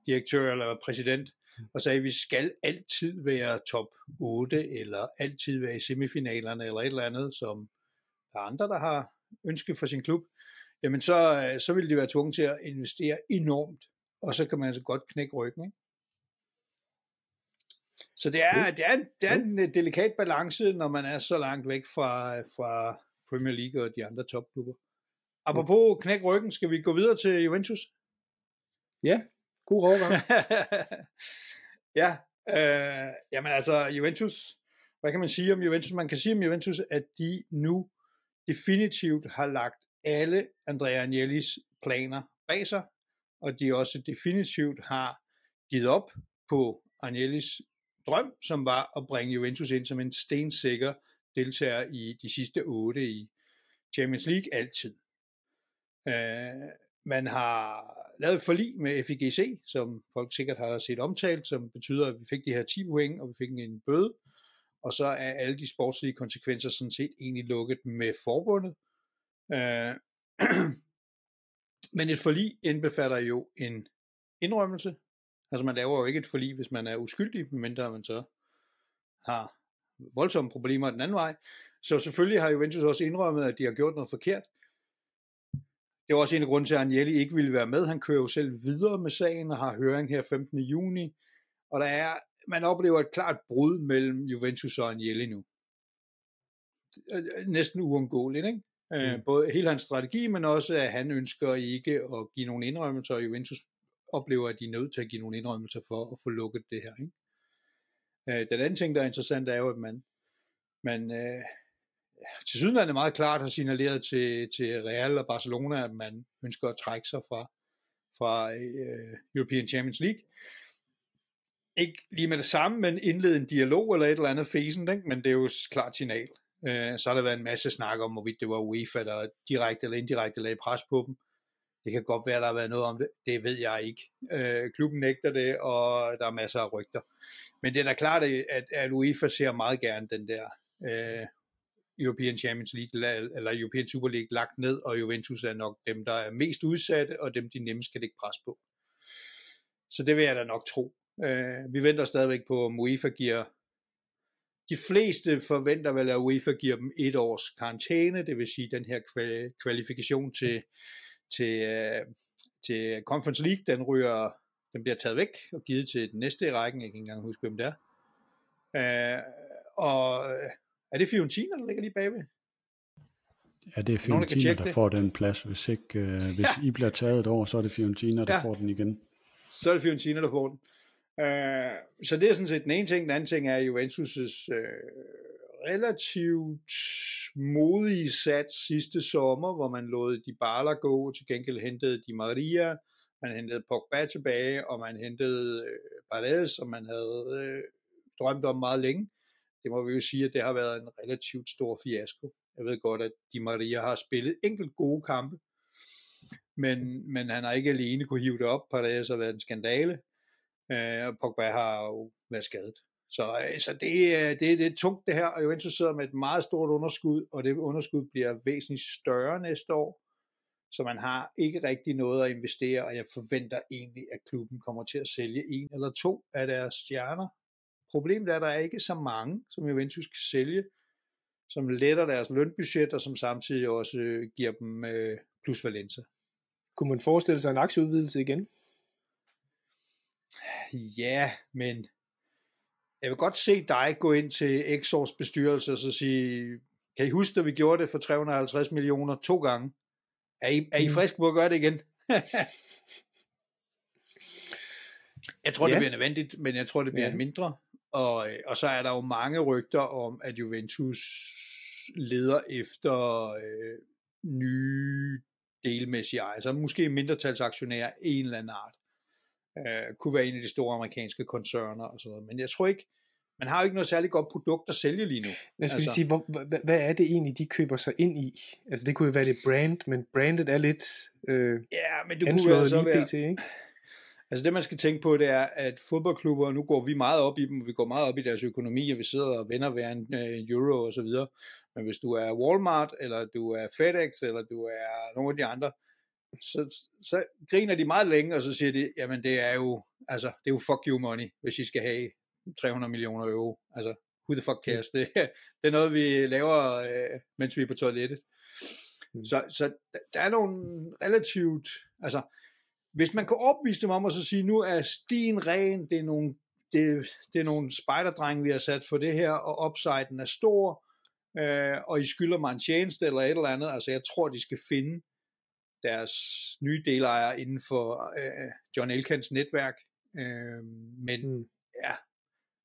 direktør eller præsident, og sagde, at vi skal altid være top 8, eller altid være i semifinalerne, eller et eller andet, som der er andre, der har ønsket for sin klub, jamen så, så vil de være tvunget til at investere enormt, og så kan man altså godt knække ryggen. Ikke? Så det er, det, er, det er en øh, delikat balance, når man er så langt væk fra, fra Premier League og de andre topklubber. Apropos knæk ryggen, skal vi gå videre til Juventus? Ja, God overgang. ja, øh, jamen altså Juventus, hvad kan man sige om Juventus? Man kan sige om Juventus, at de nu definitivt har lagt alle Andrea Agnellis planer bag sig, og de også definitivt har givet op på Agnellis drøm, som var at bringe Juventus ind som en stensikker deltager i de sidste otte i Champions League altid. Øh, man har lavet forlig med FIGC, som folk sikkert har set omtalt, som betyder, at vi fik de her 10 point, og vi fik en bøde, og så er alle de sportslige konsekvenser sådan set egentlig lukket med forbundet. Øh, men et forlig indbefatter jo en indrømmelse. Altså man laver jo ikke et forlig, hvis man er uskyldig, medmindre man så har voldsomme problemer den anden vej. Så selvfølgelig har Juventus også indrømmet, at de har gjort noget forkert, det var også en af grunden til, at Agnelli ikke ville være med. Han kører jo selv videre med sagen og har høring her 15. juni. Og der er, man oplever et klart brud mellem Juventus og Agnelli nu. Næsten uundgåeligt, ikke? Øh, mm. Både hele hans strategi, men også, at han ønsker ikke at give nogle indrømmelser, og Juventus oplever, at de er nødt til at give nogle indrømmelser for at få lukket det her. Ikke? Øh, den anden ting, der er interessant, er jo, at man, man øh, til syden er det meget klart har signaleret til, til Real og Barcelona, at man ønsker at trække sig fra, fra øh, European Champions League. Ikke lige med det samme, men indlede en dialog eller et eller andet fesen, ikke? men det er jo et klart signal. Øh, så har der været en masse snak om, hvorvidt det var UEFA, der direkte eller indirekte lagde pres på dem. Det kan godt være, der har været noget om det. Det ved jeg ikke. Øh, klubben nægter det, og der er masser af rygter. Men det er da klart, at, at UEFA ser meget gerne den der uh, European Champions League eller European Super League lagt ned, og Juventus er nok dem, der er mest udsatte, og dem, de nemmest kan lægge pres på. Så det vil jeg da nok tro. Uh, vi venter stadigvæk på, om UEFA giver de fleste forventer vel, at UEFA giver dem et års karantæne, det vil sige den her kvalifikation til, til, uh, til Conference League, den ryger, den bliver taget væk og givet til den næste i rækken, jeg kan ikke engang huske, hvem det er. Uh, og er det Fiorentina, der ligger lige bagved? Ja, det er Fiorentina, der, der får den plads. Hvis, ikke, øh, hvis ja. I bliver taget et år, så er det Fiorentina, der ja. får den igen. Så er det Fiorentina, der får den. Øh, så det er sådan set den ene ting. Den anden ting er Juventus' øh, relativt modige sat sidste sommer, hvor man lod de Bala gå, til gengæld hentede de Maria, man hentede Pogba tilbage, og man hentede øh, Paredes, som man havde øh, drømt om meget længe. Det må vi jo sige, at det har været en relativt stor fiasko. Jeg ved godt, at Di Maria har spillet enkelt gode kampe, men, men han har ikke alene kunne hive det op. Paredes har været en skandale, øh, og Pogba har jo været skadet. Så, øh, så det, øh, det, det er tungt det her, og Juventus sidder med et meget stort underskud, og det underskud bliver væsentligt større næste år, så man har ikke rigtig noget at investere, og jeg forventer egentlig, at klubben kommer til at sælge en eller to af deres stjerner. Problemet er, at der er ikke så mange, som Juventus kan sælge, som letter deres lønbudget, og som samtidig også øh, giver dem øh, plus valenza. Kunne man forestille sig en aktieudvidelse igen? Ja, men jeg vil godt se dig gå ind til Exors bestyrelse og så sige, kan I huske, at vi gjorde det for 350 millioner to gange? Er I, er I mm. friske på at gøre det igen? jeg tror, ja. det bliver nødvendigt, men jeg tror, det bliver ja. mindre. Og, og så er der jo mange rygter om, at Juventus leder efter øh, nye delmæssige ejere, så måske mindretalsaktionærer en eller anden art. Øh, kunne være en af de store amerikanske koncerner og sådan noget. Men jeg tror ikke, man har jo ikke noget særligt godt produkt at sælge lige nu. Jeg skulle altså. sige, hvor, hvad, hvad er det egentlig, de køber sig ind i? Altså det kunne jo være det brand, men brandet er lidt øh, ja, men det kunne være så være, PT, ikke? Altså det man skal tænke på, det er, at fodboldklubber, nu går vi meget op i dem, vi går meget op i deres økonomi, og vi sidder og vender hver en øh, euro og så videre. Men hvis du er Walmart, eller du er FedEx, eller du er nogle af de andre, så, så griner de meget længe, og så siger de, jamen det er jo, altså, det er jo fuck you money, hvis I skal have 300 millioner euro. Altså, who the fuck cares? Det, det er noget, vi laver, øh, mens vi er på toilettet. Mm. Så, så der er nogle relativt, altså, hvis man kan opvise dem om at så sige, nu er stien ren, det er nogle, det, det er nogle spejderdrenge, vi har sat for det her, og upsiden er stor, øh, og I skylder mig en tjeneste eller et eller andet, altså jeg tror, de skal finde deres nye delejere inden for øh, John Elkans netværk, øh, men mm. ja,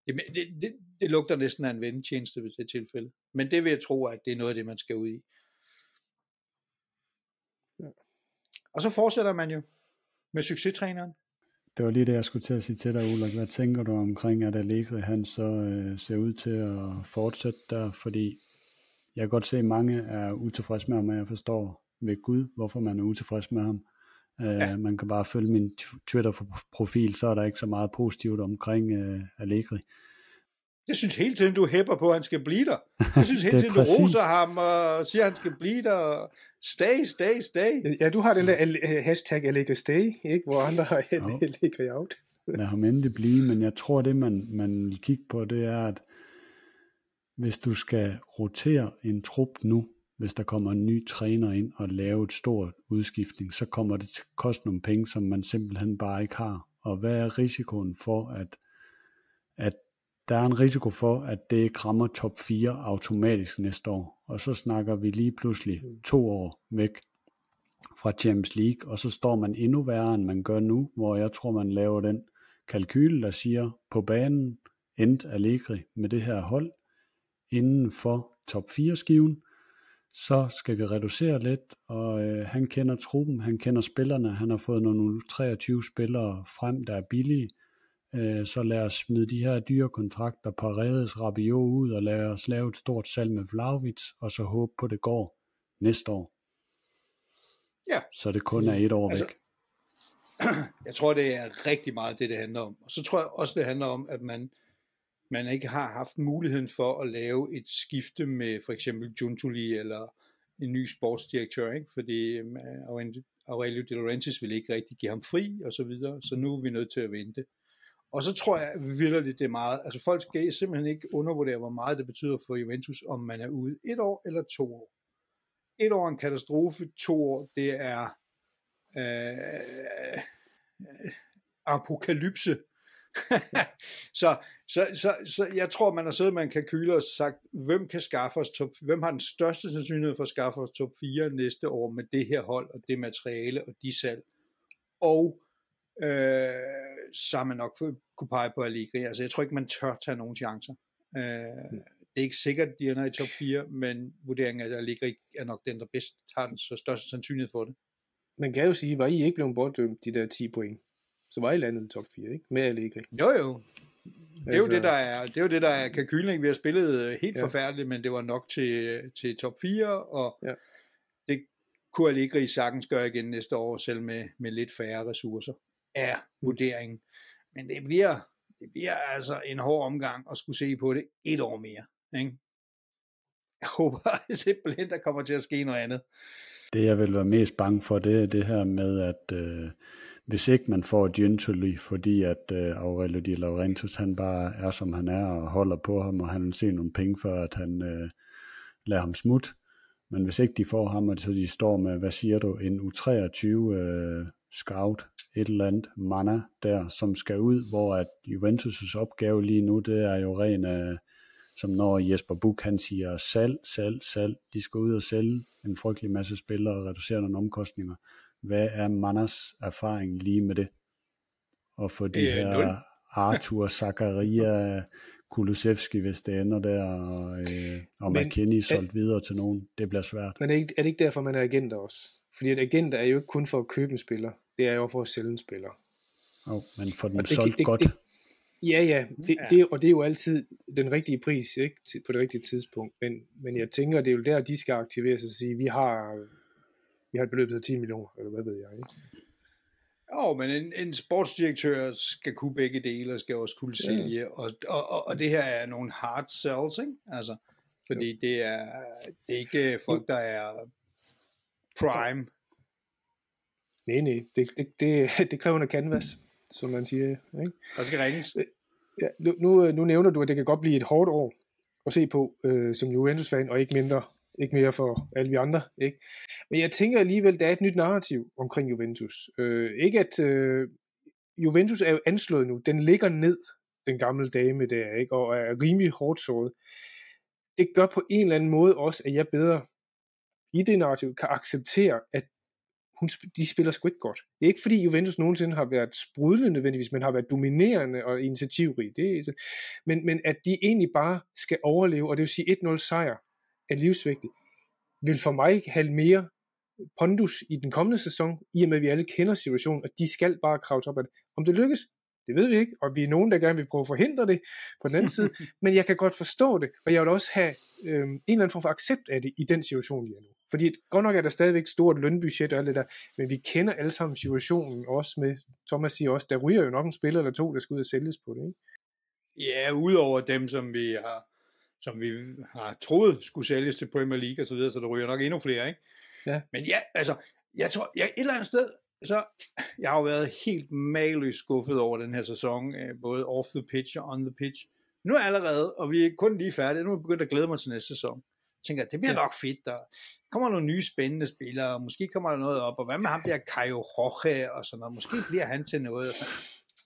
det, det, det, det lugter næsten af en vendetjeneste ved det tilfælde. Men det vil jeg tro, at det er noget af det, man skal ud i. Ja. Og så fortsætter man jo med succestræneren. Det var lige det, jeg skulle til at sige til dig, Ulrik. Hvad tænker du omkring, at Allegri han så øh, ser ud til at fortsætte der? Fordi jeg kan godt se, at mange er utilfredse med ham, og jeg forstår ved Gud, hvorfor man er utilfreds med ham. Øh, ja. Man kan bare følge min Twitter-profil, så er der ikke så meget positivt omkring uh, Allegri. Jeg synes hele tiden, du hæpper på, at han skal blive der. Jeg synes hele tiden, du roser ham og siger, at han skal blive der. Stay, stay, stay. Ja, du har den der øh, hashtag Allegri stay, ikke? hvor andre har Allegri out. Lad ham endelig blive, men jeg tror, det man, man vil kigge på, det er, at hvis du skal rotere en trup nu, hvis der kommer en ny træner ind og lave et stort udskiftning, så kommer det til at koste nogle penge, som man simpelthen bare ikke har. Og hvad er risikoen for, at der er en risiko for, at det ikke rammer top 4 automatisk næste år. Og så snakker vi lige pludselig to år væk fra Champions League, og så står man endnu værre, end man gør nu, hvor jeg tror, man laver den kalkyl, der siger, på banen endte Allegri med det her hold inden for top 4 skiven, så skal vi reducere lidt, og øh, han kender truppen, han kender spillerne, han har fået nogle 23 spillere frem, der er billige, så lad os smide de her dyre kontrakter Paredes, Rabiot ud, og lad os lave et stort salg med Vlaovic, og så håbe på, det går næste år. Ja. Så det kun er et år altså, væk. Jeg tror, det er rigtig meget det, det handler om. Og så tror jeg også, det handler om, at man man ikke har haft muligheden for at lave et skifte med for eksempel Juntuli eller en ny sportsdirektør, ikke? fordi øh, Aurelio De Laurentiis ville ikke rigtig give ham fri og så videre, så nu er vi nødt til at vente. Og så tror jeg virkelig, det er meget, altså folk skal simpelthen ikke undervurdere, hvor meget det betyder for Juventus, om man er ude et år eller to år. Et år er en katastrofe, to år, det er øh, øh, apokalypse så, så, så, så jeg tror, man har siddet med en kalkyler og sagt, hvem kan skaffe os top, hvem har den største sandsynlighed for at skaffe os top 4 næste år med det her hold, og det materiale, og de salg. Og øh, så har man nok kunne pege på Allegri. Altså, jeg tror ikke, man tør tage nogen chancer. Øh, det er ikke sikkert, at de ender i top 4, men vurderingen af, at Allegri er nok den, der bedst har den så største sandsynlighed for det. Man kan jo sige, var I ikke blevet bortdømt de der 10 point, så var I landet i top 4, ikke? Med Allegri. Jo, jo. Det er, altså, jo det, der er, det er jo det, der er kalkylen. Vi har spillet øh, helt ja. forfærdeligt, men det var nok til, til top 4, og ja. det kunne Allegri sagtens gøre igen næste år, selv med, med lidt færre ressourcer, er vurderingen. Men det bliver, det bliver altså en hård omgang at skulle se på det et år mere. Ikke? Jeg håber simpelthen, der kommer til at ske noget andet. Det jeg vil være mest bange for, det er det her med, at øh, hvis ikke man får Gently, fordi at øh, Aurelio Di Laurentis, han bare er som han er og holder på ham, og han vil se nogle penge for, at han øh, lader ham smut. Men hvis ikke de får ham, og så de står med, hvad siger du, en U23 øh, scout, et eller andet mana der, som skal ud, hvor at Juventus' opgave lige nu, det er jo ren øh, som når Jesper Buch han siger salg, salg, salg, de skal ud og sælge en frygtelig masse spillere og reducere nogle omkostninger. Hvad er Manas erfaring lige med det? Og få de øh, her nul. Arthur, Zakaria, Kulusevski, hvis det ender der, og, øh, og Men, McKinney solgt videre til nogen, det bliver svært. Men er det, ikke, er det ikke derfor, man er agenter også? Fordi at agenter er jo ikke kun for at købe en spiller, det er jo for at sælge en spiller. Oh, men for den solgt det, godt. Det, Ja, ja, det, ja. Det, og det er jo altid den rigtige pris ikke, på det rigtige tidspunkt. Men, men jeg tænker, det er jo der, de skal aktivere sig og sige, vi har, vi har et beløb af 10 millioner, eller hvad ved jeg. Ikke? Jo, men en, en sportsdirektør skal kunne begge dele, og skal også kunne ja. sælge, og, og, og, og det her er nogle hard sells, ikke? Altså, fordi det er, det er ikke folk, der er prime. Nej, nej, det, det, det, det kræver en canvas som man siger. Ikke? Der skal ringes. Øh, ja, nu, nu, nu nævner du, at det kan godt blive et hårdt år at se på øh, som Juventus-fan, og ikke mindre ikke mere for alle vi andre. Ikke? Men jeg tænker alligevel, der er et nyt narrativ omkring Juventus. Øh, ikke at øh, Juventus er jo anslået nu, den ligger ned, den gamle dame der, ikke? og er rimelig hårdt såret. Det gør på en eller anden måde også, at jeg bedre i det narrativ kan acceptere, at hun, de spiller sgu ikke godt. Det er ikke fordi Juventus nogensinde har været sprudlende nødvendigvis, men har været dominerende og initiativrige. Det er, men, men at de egentlig bare skal overleve, og det vil sige 1-0 sejr er livsvigtigt, vil for mig have mere pondus i den kommende sæson, i og med at vi alle kender situationen, og de skal bare kravle op af det. Om det lykkes, det ved vi ikke, og vi er nogen, der gerne vil prøve at forhindre det på den anden side, men jeg kan godt forstå det, og jeg vil også have øh, en eller anden form for accept af det i den situation, vi er nu. Fordi godt nok er der stadigvæk stort lønbudget og alt det der, men vi kender alle sammen situationen også med, Thomas siger også, der ryger jo nok en spiller eller to, der skal ud og sælges på det, ikke? Ja, udover dem, som vi har, som vi har troet skulle sælges til Premier League og så videre, så der ryger nok endnu flere, ikke? Ja. Men ja, altså, jeg tror, jeg, et eller andet sted, så jeg har jo været helt maløst skuffet over den her sæson, øh, både off the pitch og on the pitch. Nu er jeg allerede, og vi er kun lige færdige, nu er jeg begyndt at glæde mig til næste sæson. Jeg tænker, det bliver ja. nok fedt, der kommer nogle nye spændende spillere, og måske kommer der noget op, og hvad med ham der Kajo Roche og sådan noget, måske bliver han til noget. Og sådan.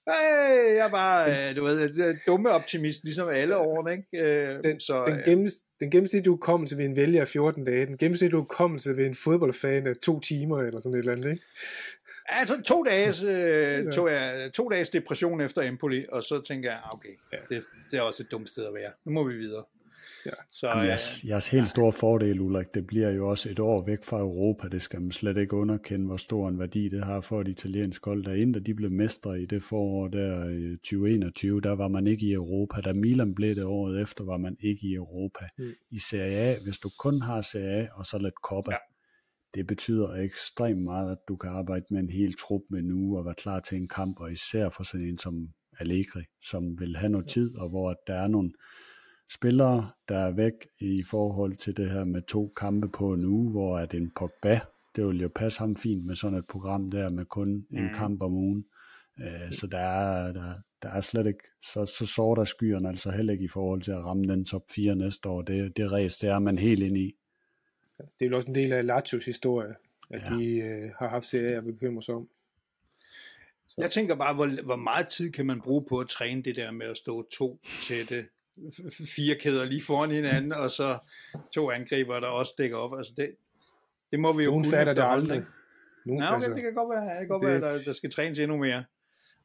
Hey, jeg er bare, øh, du ved, dumme optimist, ligesom alle årene, ikke? Øh, den, så, den, gennems, den gennemsnitlige hukommelse ved en vælger er 14 dage, den gennemsnitlige hukommelse ved en fodboldfan er to timer, eller sådan et eller andet, ikke? Altså to dages, øh, tog jeg, to dages depression efter Empoli, og så tænker jeg, ah, okay, ja. det, det er også et dumt sted at være. Nu må vi videre. Ja. Så, Jamen, jeres, jeres helt store fordel, Ulrik, det bliver jo også et år væk fra Europa. Det skal man slet ikke underkende, hvor stor en værdi det har for et italiensk hold. Der inden de blev mestre i det forår der 2021, der var man ikke i Europa. Da Milan blev det året efter, var man ikke i Europa. Mm. I Serie A, hvis du kun har Serie A og så lidt Coppa, ja det betyder ekstremt meget, at du kan arbejde med en hel trup med nu og være klar til en kamp, og især for sådan en som Allegri, som vil have noget tid, og hvor der er nogle spillere, der er væk i forhold til det her med to kampe på en uge, hvor at en Pogba, det vil jo passe ham fint med sådan et program der med kun en mm. kamp om ugen. Uh, så der er, der, der er slet ikke, så, så sår der skyerne altså heller ikke i forhold til at ramme den top 4 næste år. Det, det race, det er man helt ind i. Det er jo også en del af Lazios historie, at ja. de øh, har haft serier at bekymre sig om. Så. Jeg tænker bare, hvor, hvor meget tid kan man bruge på at træne det der med at stå to tætte, fire kæder lige foran hinanden, og så to angriber, der også dækker op. Altså det, det må vi jo Nogen kunne fatter det aldrig. Nogen, Nej, okay, det kan godt være, det kan godt det... være der, der skal trænes endnu mere.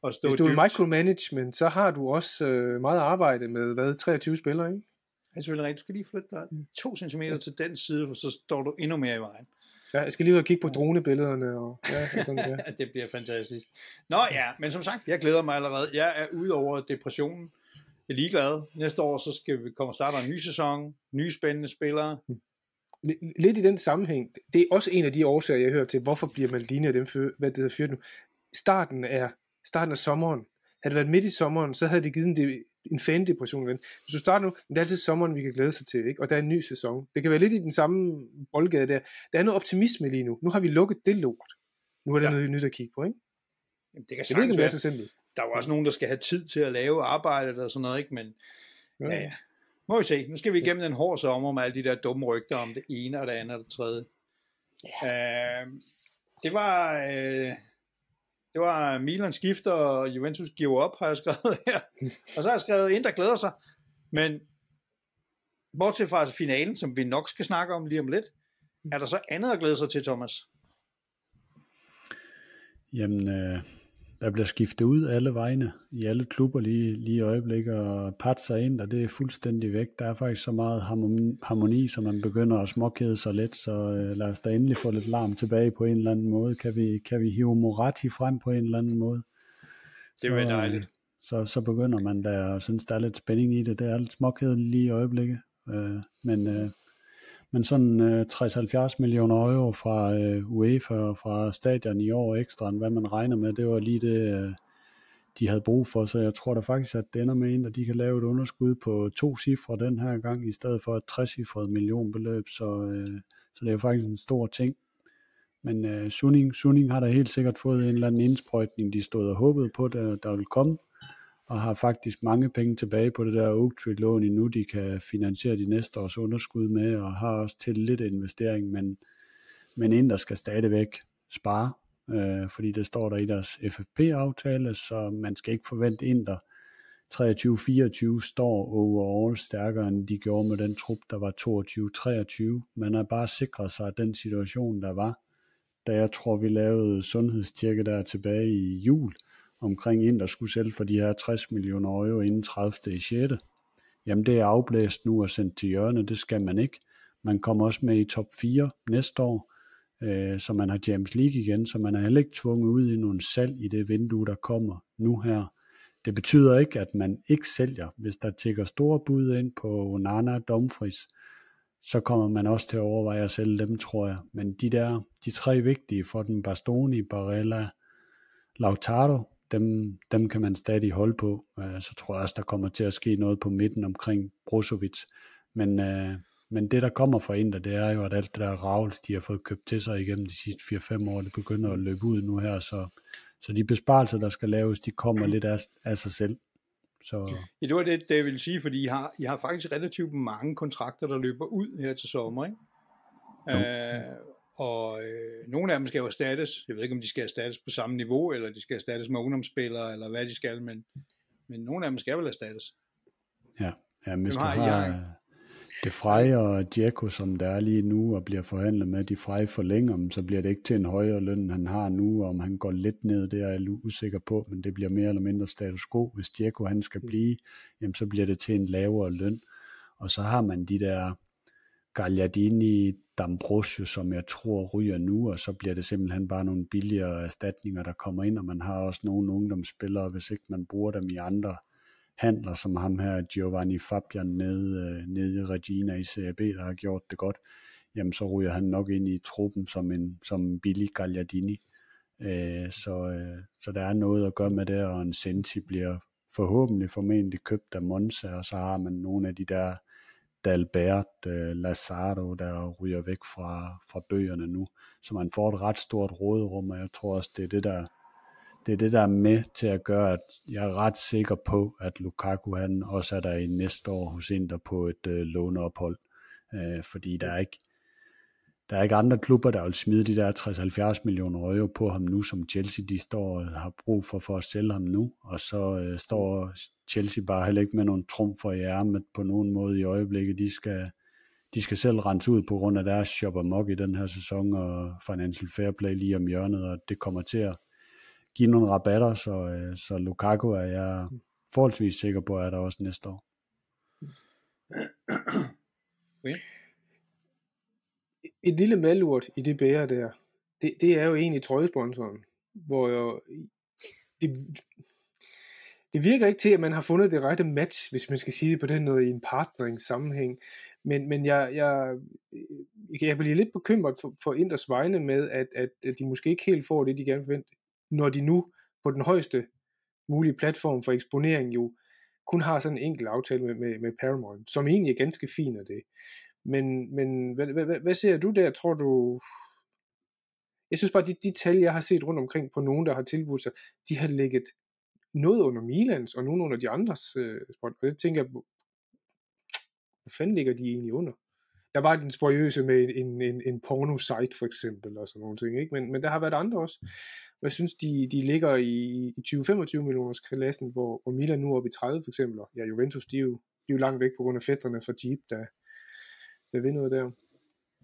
at stå Hvis du dybt. er micromanagement, så har du også øh, meget arbejde med, hvad, 23 spillere, ikke? Det er selvfølgelig rigtigt. Du skal lige flytte dig Mm. to centimeter til den side, for så står du endnu mere i vejen. Ja, jeg skal lige ud og kigge på dronebillederne, og, ja, og sådan der. det bliver fantastisk. Nå ja, men som sagt, jeg glæder mig allerede. Jeg er ude over depressionen. Jeg er ligeglad. Næste år, så skal vi komme og starte en ny sæson. Nye spændende spillere. L- lidt i den sammenhæng, det er også en af de årsager, jeg hører til, hvorfor bliver Maldini og dem fyr, hvad det hedder, fyret nu. Starten er, starten af sommeren. Havde det været midt i sommeren, så havde det givet en, en fan-depression igen. Hvis du starter nu, men det er altid sommeren, vi kan glæde sig til, ikke? og der er en ny sæson. Det kan være lidt i den samme boldgade der. Der er noget optimisme lige nu. Nu har vi lukket det lort. Nu er der Ja. ja. noget nyt at kigge på, ikke? Jamen, det kan Jeg ved ikke, om det er være. så simpelt. Der er jo også nogen, der skal have tid til at lave arbejdet og sådan noget, ikke? Men ja, ja. Må vi se. Nu skal vi igennem en hård sommer med alle de der dumme rygter om det ene og det andet og det tredje. Ja. Øh, det var... Øh, det var Milan skifter, og Juventus giver op, har jeg skrevet her. Og så har jeg skrevet ind, der glæder sig. Men bortset fra finalen, som vi nok skal snakke om lige om lidt, er der så andet at glæde sig til, Thomas? Jamen, øh, der bliver skiftet ud alle vegne i alle klubber lige, lige i øjeblikket, og Patser ind, og det er fuldstændig væk. Der er faktisk så meget harmoni, harmoni så man begynder at småkede sig lidt, så øh, lad os da endelig få lidt larm tilbage på en eller anden måde. Kan vi, kan vi hive Moratti frem på en eller anden måde? Det vil være øh, dejligt. Så, så begynder man da at synes, der er lidt spænding i det. Det er lidt småkedeligt lige i øjeblikket. Øh, men, øh, men sådan øh, 60-70 millioner euro fra øh, UEFA og fra stadion i år ekstra, end hvad man regner med, det var lige det, øh, de havde brug for. Så jeg tror da faktisk, at det ender med en, at de kan lave et underskud på to cifre den her gang, i stedet for et trecifret millionbeløb. Så, øh, så det er jo faktisk en stor ting. Men øh, Sunning, Sunning har da helt sikkert fået en eller anden indsprøjtning, de stod og håbede på, der, der ville komme, og har faktisk mange penge tilbage på det der Oaktree-lån endnu, de kan finansiere de næste års underskud med, og har også til lidt investering, men, men en, der skal stadigvæk spare, øh, fordi det står der i deres FFP-aftale, så man skal ikke forvente ind, der 23-24 står overall stærkere, end de gjorde med den trup, der var 22-23. Man har bare sikret sig, at den situation, der var, da jeg tror, vi lavede sundhedstjekke der tilbage i jul, omkring en, der skulle sælge for de her 60 millioner euro inden 30. i 6. Jamen det er afblæst nu og sendt til hjørne, det skal man ikke. Man kommer også med i top 4 næste år, øh, så man har James League igen, så man er heller ikke tvunget ud i nogle salg i det vindue, der kommer nu her. Det betyder ikke, at man ikke sælger. Hvis der tækker store bud ind på Nana Dumfries, så kommer man også til at overveje at sælge dem, tror jeg. Men de der, de tre vigtige for den, Bastoni, Barella, Lautaro, dem, dem kan man stadig holde på. Øh, Så tror jeg også, der kommer til at ske noget på midten omkring Brozovic. Men, øh, men det, der kommer fra Inter, det er jo, at alt det der Ravels, de har fået købt til sig igennem de sidste 4-5 år, det begynder at løbe ud nu her. Så, så de besparelser, der skal laves, de kommer lidt af, af sig selv. Så Ja, det var det, det jeg ville sige, fordi I har, I har faktisk relativt mange kontrakter, der løber ud her til sommer, ikke? Øh, og øh, nogle af dem skal jo erstattes. Jeg ved ikke, om de skal erstattes på samme niveau, eller de skal erstattes med ungdomsspillere, eller hvad de skal, men, men nogle af dem skal vel erstattes. ja, ja hvis Hvem du har har øh, De Frey og Djeko, som der er lige nu og bliver forhandlet med, De Frey forlænger dem, så bliver det ikke til en højere løn, han har nu, og om han går lidt ned, det er jeg usikker på, men det bliver mere eller mindre status quo. Hvis Djeko han skal blive, jamen så bliver det til en lavere løn. Og så har man de der Gagliardini, D'Ambrosio, som jeg tror ryger nu, og så bliver det simpelthen bare nogle billigere erstatninger, der kommer ind, og man har også nogle ungdomsspillere, hvis ikke man bruger dem i andre handler, som ham her, Giovanni Fabian nede, øh, nede i Regina i CAB, der har gjort det godt, jamen så ryger han nok ind i truppen som en, som en billig Gagliardini. Øh, så, øh, så der er noget at gøre med det, og en Senti bliver forhåbentlig formentlig købt af Monza, og så har man nogle af de der Dalbert, øh, Lazaro, der ryger væk fra, fra bøgerne nu. Så man får et ret stort råderum, og jeg tror også, det er det, der, det er det, der er med til at gøre, at jeg er ret sikker på, at Lukaku han også er der i næste år hos Inter på et øh, låneophold. Øh, fordi der er ikke der er ikke andre klubber, der vil smide de der 60-70 millioner euro på ham nu, som Chelsea de står og har brug for for at sælge ham nu. Og så øh, står Chelsea bare heller ikke med nogen trumfer i ærmet på nogen måde i øjeblikket. De skal, de skal selv rense ud på grund af deres shop amok i den her sæson, og Financial Fair Play lige om hjørnet, og det kommer til at give nogle rabatter, så, øh, så Lukaku er jeg forholdsvis sikker på, at der også næste år. Okay. Et lille malurt i det bære der, det, det er jo egentlig trøjesponsoren, hvor jo, det, det virker ikke til, at man har fundet det rette match, hvis man skal sige det på den måde i en partnering sammenhæng. Men, men jeg, jeg, øh, jeg bliver lidt bekymret for, for Inders vegne med, at, at, at de måske ikke helt får det, de gerne forventer, når de nu på den højeste mulige platform for eksponering jo kun har sådan en enkelt aftale med, med, med Paramount, som egentlig er ganske fin af det. Men, men hvad, hvad, hvad, hvad ser du der? Tror du... Jeg synes bare, de, de tal, jeg har set rundt omkring på nogen, der har tilbudt sig, de har ligget noget under Milans, og nogen under de andres øh, spot. Og det tænker jeg, hvad fanden ligger de egentlig under? Der var den spøjøse med en, en, en porno-site for eksempel, og sådan nogle ting, ikke? Men, men der har været andre også. Og Jeg synes, de, de ligger i, i 20-25 millioners klassen, hvor, hvor Milan nu er oppe i 30 for eksempel, og ja, Juventus, de er jo, de er jo langt væk på grund af fætterne fra Jeep, der, der vil noget der.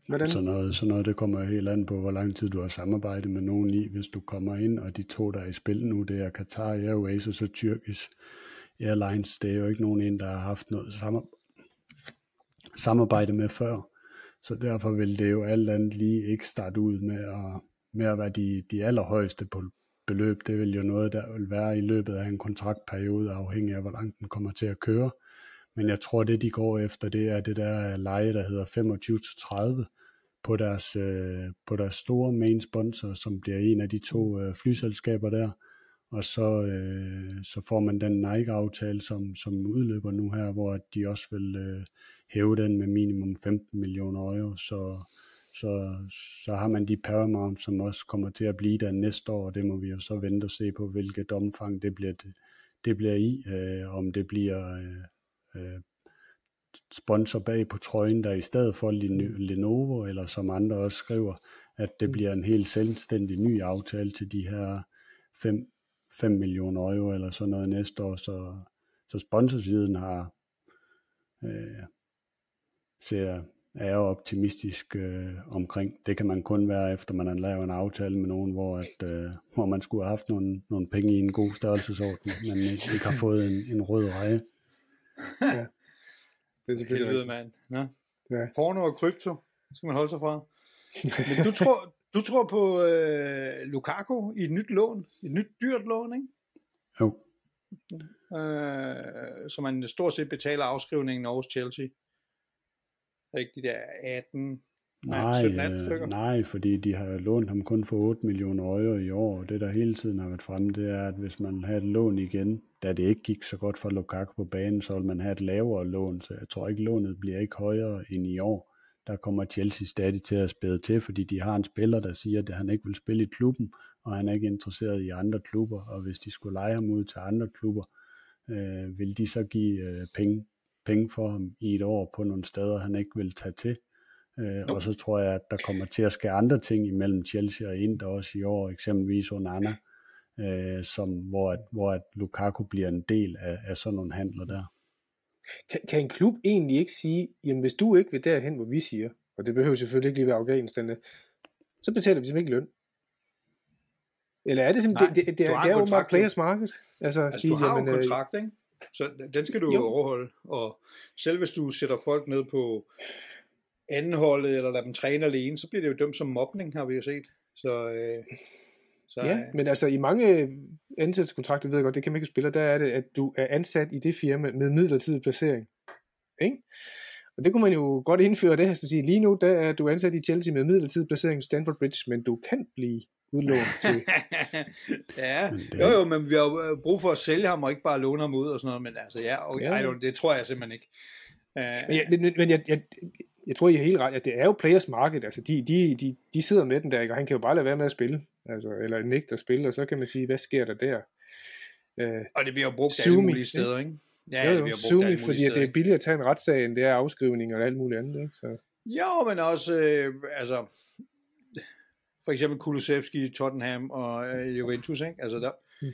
Hvordan? Så noget, så noget, det kommer helt an på, hvor lang tid du har samarbejdet med nogen i. Hvis du kommer ind, og de to, der er i spil nu, det er Qatar Airways og så Tyrkisk Airlines. Det er jo ikke nogen ind, der har haft noget samarbejde med før. Så derfor vil det jo alt andet lige ikke starte ud med at, med at være de, de allerhøjeste på beløb. Det vil jo noget, der vil være i løbet af en kontraktperiode, afhængig af, hvor langt den kommer til at køre. Men jeg tror, det de går efter, det er det der leje, der hedder 25-30 på deres, øh, på deres store main sponsor, som bliver en af de to øh, flyselskaber der. Og så, øh, så får man den Nike-aftale, som, som udløber nu her, hvor de også vil øh, hæve den med minimum 15 millioner euro. Så, så, så har man de Paramount, som også kommer til at blive der næste år, og det må vi jo så vente og se på, hvilket omfang det bliver, det, det bliver i, øh, om det bliver øh, øh, sponsor bag på trøjen, der i stedet for Lenovo, eller som andre også skriver, at det bliver en helt selvstændig ny aftale til de her 5, 5 millioner euro eller sådan noget næste år, så, så sponsorsiden har øh, ser, er jeg optimistisk øh, omkring. Det kan man kun være, efter man har lavet en aftale med nogen, hvor, at, øh, hvor man skulle have haft nogle, nogle penge i en god størrelsesorden, men ikke, ikke har fået en, en rød reje. Ja. Det er selvfølgelig Helvede, mand. Ja. ja. Porno og krypto, skal man holde sig fra. Men du tror, du tror på øh, Lukaku i et nyt lån, et nyt dyrt lån, ikke? Jo. Øh, så man stort set betaler afskrivningen over Chelsea. Ikke de der 18, Nej, 17, 18 øh, nej, fordi de har lånt ham kun for 8 millioner euro i år, og det der hele tiden har været fremme, det er, at hvis man har et lån igen, da det ikke gik så godt for Lukaku på banen, så vil man have et lavere lån, så jeg tror ikke, lånet bliver ikke højere end i år. Der kommer Chelsea stadig til at spæde til, fordi de har en spiller, der siger, at han ikke vil spille i klubben, og han er ikke interesseret i andre klubber, og hvis de skulle lege ham ud til andre klubber, øh, vil de så give øh, penge, penge for ham i et år på nogle steder, han ikke vil tage til. Øh, og så tror jeg, at der kommer til at ske andre ting imellem Chelsea og Inter også i år, eksempelvis Onana, øh, som, hvor, at, hvor at Lukaku bliver en del af, af sådan nogle handler der. Kan, kan en klub egentlig ikke sige, jamen hvis du ikke vil derhen, hvor vi siger, og det behøver selvfølgelig ikke lige være Afghanistan, så betaler vi simpelthen ikke løn. Eller er det simpelthen, Nej, det, det, det, det er jo meget players market. Altså, altså sige, du har jamen, jo en øh, kontrakt, ikke? Så den skal du jo. overholde. Og selv hvis du sætter folk ned på andenholdet, eller lader dem træne alene, så bliver det jo dømt som mobning, har vi jo set. Så, øh, så, ja, øh, men altså i mange ansættelseskontrakter, ved jeg godt, det kan man ikke spille, der er det, at du er ansat i det firma med midlertidig placering. Ikke? Og det kunne man jo godt indføre det her, så sige, lige nu der er du ansat i Chelsea med midlertidig placering i Stanford Bridge, men du kan blive udlånt til... ja, jo jo, men vi har jo brug for at sælge ham og ikke bare låne ham ud og sådan noget, men altså ja, okay, ja. det tror jeg simpelthen ikke. Uh, men, jeg, men, men jeg, jeg, jeg tror, I er helt ret, at det er jo players market, altså de, de, de, de sidder med den der, og han kan jo bare lade være med at spille, altså, eller nægte at spille, og så kan man sige, hvad sker der der? Uh, og det bliver jo brugt Sumi, alle mulige steder, ikke? Ja, jo, det bliver brugt alle fordi steder, det er billigere at tage en retssag, end det er afskrivning og alt muligt andet, ikke? Så. Jo, men også, øh, altså, for eksempel Kulusevski, Tottenham og øh, Juventus, ikke? Altså der, mm.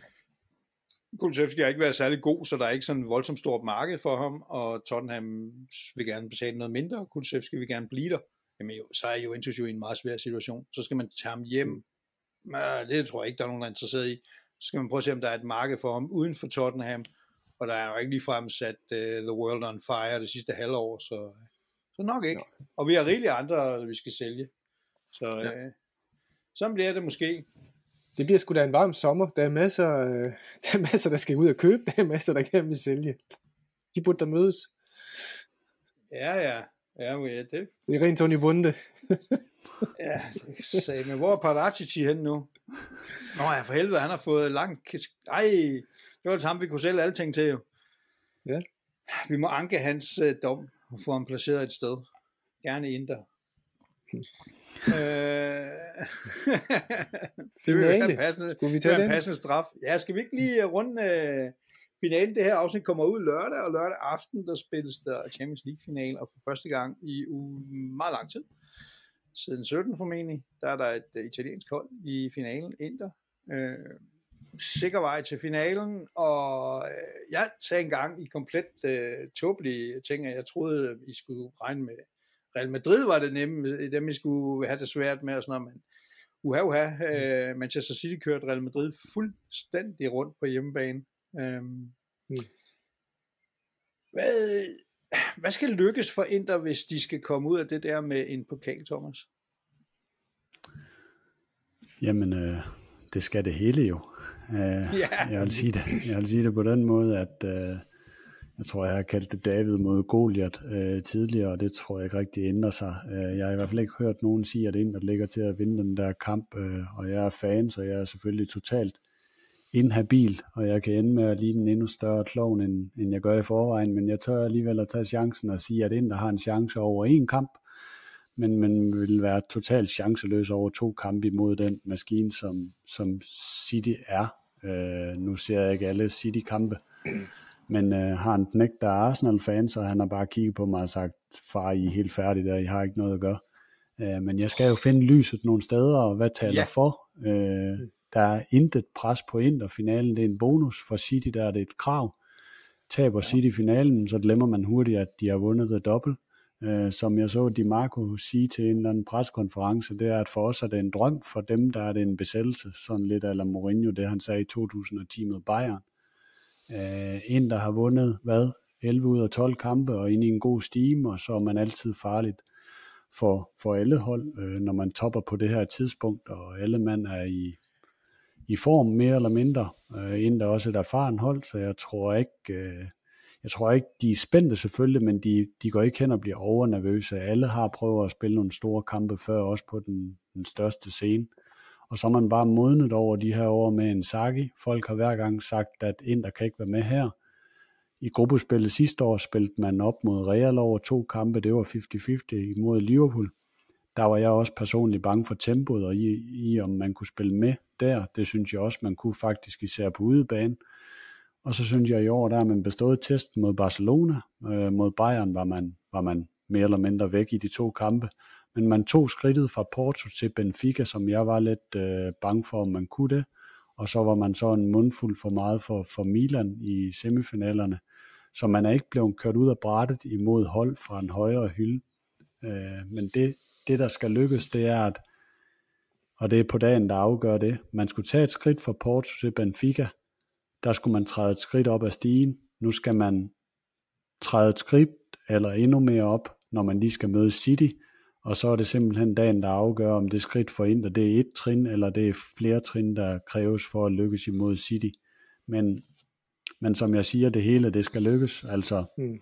Kulusevski har ikke været særlig god, så der er ikke sådan en voldsomt stort marked for ham, og Tottenham vil gerne betale noget mindre, og Kulusevski vil gerne blive der. Jamen jo, så er Juventus jo i en meget svær situation. Så skal man tage ham hjem. Mm. Det tror jeg ikke, der er nogen, der er interesseret i. Så skal man prøve at se, om der er et marked for ham uden for Tottenham, og der er jo ikke ligefrem sat uh, The World on Fire det sidste halvår, så, så nok ikke. Og vi har rigeligt andre, vi skal sælge. Så ja. uh, sådan bliver det måske. Det bliver sgu da en varm sommer. Der er masser, øh, der, er masser der skal ud og købe. Der er masser, der gerne vil sælge. De burde der mødes. Ja, ja. Ja, men ja, det... Det er rent Tony Bunde. ja, sagde, men hvor er Paratici hen nu? Nå ja, for helvede, han har fået langt... Ej, det var det samme, vi kunne sælge alting til jo. Ja. Vi må anke hans uh, dom og få ham placeret et sted. Gerne Inter. øh, det vil være en passende, Skulle vi tage en den? passende straf. Ja, skal vi ikke lige runde uh, finalen? Det her afsnit kommer ud lørdag, og lørdag aften, der spilles der Champions League final, og for første gang i u- meget lang tid, siden 17 formentlig, der er der et uh, italiensk hold i finalen, Inter. Uh, sikker vej til finalen, og øh, jeg sagde engang i komplet øh, tåbelige ting, at jeg troede, I skulle regne med Real Madrid var det nemme, dem I skulle have det svært med og sådan noget, men uha, uha, øh, Manchester City kørte Real Madrid fuldstændig rundt på hjemmebane. Øhm, Mm. hvad, hvad skal lykkes for Inter, hvis de skal komme ud af det der med en pokal, Thomas? Jamen, øh, det skal det hele jo. Øh, Ja. jeg, vil sige det, jeg vil sige det på den måde, at øh, jeg tror, jeg har kaldt det David mod Goliath øh, tidligere, og det tror jeg ikke rigtig ændrer sig. Øh, jeg har i hvert fald ikke hørt nogen sige, at Inter ligger til at vinde den der kamp, øh, og jeg er fan, så jeg er selvfølgelig totalt inhabil, og jeg kan ende med at ligne en endnu større klovn, end, end jeg gør i forvejen, men jeg tør alligevel at tage chancen og sige, at Inter har en chance over en kamp, men man vil være totalt chanceløs over to kampe imod den maskine, som, som City er. Øh, nu ser jeg ikke alle City-kampe, men øh, har en knægt, der er Arsenal-fan, så han har bare kigget på mig og sagt, far, I er helt færdige der, I har ikke noget at gøre. Øh, men jeg skal jo finde lyset nogle steder, og hvad taler ja. for? Øh, der er intet pres på Inter-finalen, det er en bonus. For City der er det et krav. Taber City finalen, så glemmer man hurtigt, at de har vundet the double. Øh, som jeg så Di Marco sige til en eller anden preskonference, det er, at for os er det en drøm, for dem der er det en besættelse, sådan lidt eller Mourinho, det han sagde i 2010 med Bayern. Øh, en, der har vundet, hvad, 11 ud af 12 kampe, og ind i en god steam, og så er man altid farligt for, for alle hold, øh, når man topper på det her tidspunkt, og alle mand er i, i form mere eller mindre. Øh, inden der er et erfaren hold, så jeg tror ikke, øh, jeg tror ikke, de er spændte selvfølgelig, men de, de går ikke hen og bliver overnervøse. Alle har prøvet at spille nogle store kampe før, også på den, den største scene. Og så er man bare modnet over de her år med en Saki. Folk har hver gang sagt, at Inter kan ikke være med her. I gruppespillet sidste år spillede man op mod Real over to kampe. Det var 50-50 imod Liverpool. Der var jeg også personligt bange for tempoet og i, i, om man kunne spille med der. Det synes jeg også, man kunne faktisk især på udebane. Og så synes jeg i år, der har man bestået testen mod Barcelona. Øh, mod Bayern var man, var man mere eller mindre væk i de to kampe. Men man tog skridtet fra Porto til Benfica, som jeg var lidt øh, bange for, om man kunne det. Og så var man så en mundfuld for meget for, for Milan i semifinalerne. Så man er ikke blevet kørt ud af brættet imod hold fra en højere hylde. Øh, men det, det, der skal lykkes, det er, at, og det er på dagen, der afgør det, man skulle tage et skridt fra Porto til Benfica, der skulle man træde et skridt op ad stigen. Nu skal man træde et skridt eller endnu mere op, når man lige skal møde City, og så er det simpelthen dagen, der afgør, om det skridt for Inter, det er et trin, eller det er flere trin, der kræves for at lykkes imod City. Men, men som jeg siger, det hele, det skal lykkes. Altså, Mm.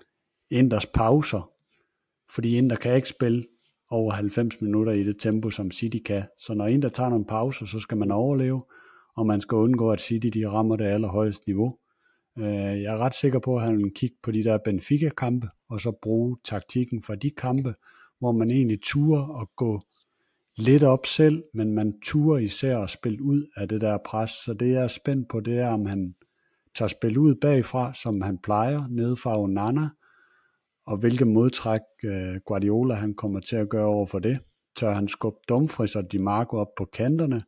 Inters pauser, fordi Inter kan ikke spille over 90 minutter i det tempo, som City kan. Så når Inter tager nogle pauser, så skal man overleve, og man skal undgå, at City de rammer det allerhøjeste niveau. Øh, jeg er ret sikker på, at han vil kigge på de der Benfica-kampe, og så bruge taktikken fra de kampe, hvor man egentlig turer at gå lidt op selv, men man turer især at spille ud af det der pres. Så det jeg er spændt på, det er, om han tager spil ud bagfra, som han plejer, nede fra Onana, og hvilke modtræk øh, Guardiola han kommer til at gøre over for det. Tør han skubbe Dumfries og Di Marco op på kanterne,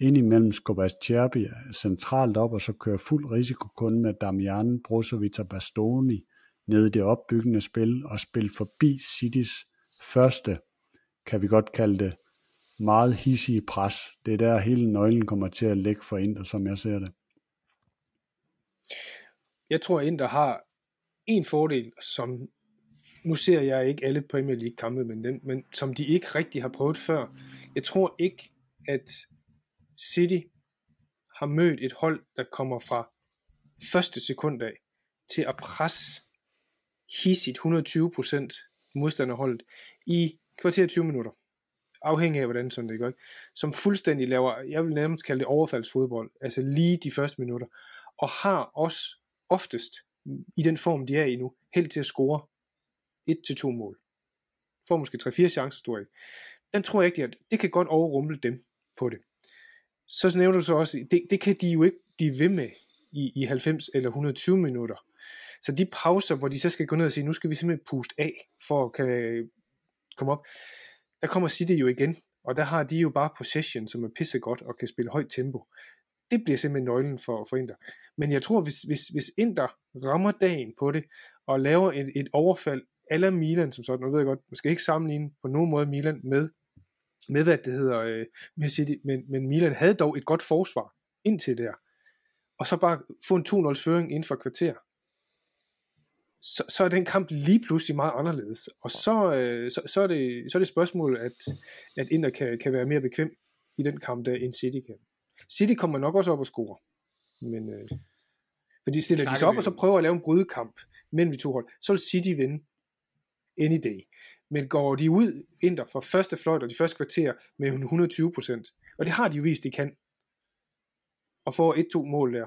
ind imellem skubber Cherby øh, centralt op, og så kører fuld risiko kun med Damian, Brozovic og Bastoni nede i det opbyggende spil, og spil forbi Citys første, kan vi godt kalde det, meget hissige pres. Det er der hele nøglen kommer til at ligge for Inter, som jeg ser det. Jeg tror, Inter har en fordel, som nu ser jeg ikke alle Premier League kampe, men, den, men som de ikke rigtig har prøvet før. Jeg tror ikke, at City har mødt et hold, der kommer fra første sekund af til at presse hissigt 120% modstanderholdet i kvarter 20 minutter. Afhængig af, hvordan sådan det går. Som fuldstændig laver, jeg vil nærmest kalde det overfaldsfodbold, altså lige de første minutter. Og har også oftest, i den form de er i nu, held til at score 1-2 mål. Får måske 3-4 chancer, tror jeg. Den tror jeg ikke, at det kan godt overrumple dem på det. Så nævner du så også, det, det kan de jo ikke blive ved med i, i 90 eller 120 minutter. Så de pauser, hvor de så skal gå ned og sige, nu skal vi simpelthen puste af, for at kan komme op, der kommer City jo igen, og der har de jo bare possession, som er pissegodt og kan spille højt tempo. Det bliver simpelthen nøglen for, for Inter. Men jeg tror, hvis, hvis, hvis Inter rammer dagen på det, og laver et, et overfald eller Milan som sådan, nu ved jeg godt, man skal ikke sammenligne på nogen måde Milan med, med hvad det hedder, øh, med City, men, men Milan havde dog et godt forsvar indtil der, og så bare få en 2-0 føring inden for kvarter, så, så er den kamp lige pludselig meget anderledes. Og så, øh, så, så, er, det, så er det spørgsmål, at, at Inter kan, kan være mere bekvem i den kamp, der end City kan. City kommer nok også op og score. Men, øh, fordi stiller de sig op og så prøver at lave en brydekamp mellem de to hold, så vil City vinde any day. Men går de ud, Inter, fra første fløjt og de første kvarter med 120% og det har de jo vist, de kan, og får et-to mål der,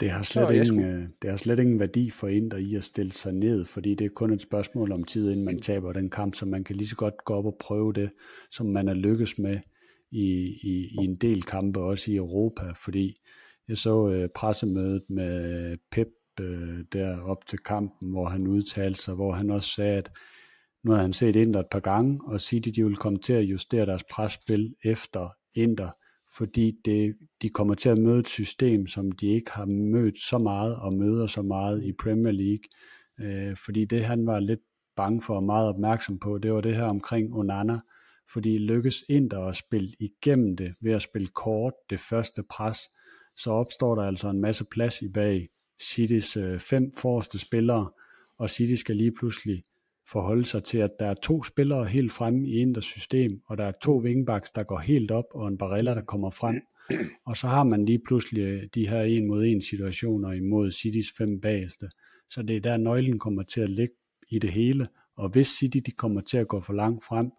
det har, slet ingen, skulle... Øh, det har slet ingen værdi for Inter i at stille sig ned, fordi det er kun et spørgsmål om tid, inden man taber den kamp, så man kan lige så godt gå op og prøve det, som man er lykkes med i, i, i en del kampe, også i Europa, fordi jeg så uh, pressemødet med Pep øh, der op til kampen, hvor han udtalte sig, hvor han også sagde, at nu har han set Inter et par gange, og City de vil komme til at justere deres presspil efter Inter fordi det, de kommer til at møde et system, som de ikke har mødt så meget og møder så meget i Premier League. Øh, fordi det han var lidt bange for og meget opmærksom på, det var det her omkring Onana, fordi lykkes Inter at spille igennem det ved at spille kort det første pres, så opstår der altså en masse plads i bag Citys øh, fem forreste spillere, og City skal lige pludselig forholde sig til, at der er to spillere helt fremme i Inders system, og der er to wingbacks, der går helt op, og en barilla, der kommer frem. Og så har man lige pludselig øh, de her en mod en situationer imod Citys fem bageste. Så det er der nøglen kommer til at ligge i det hele. Og hvis City de kommer til at gå for langt frem,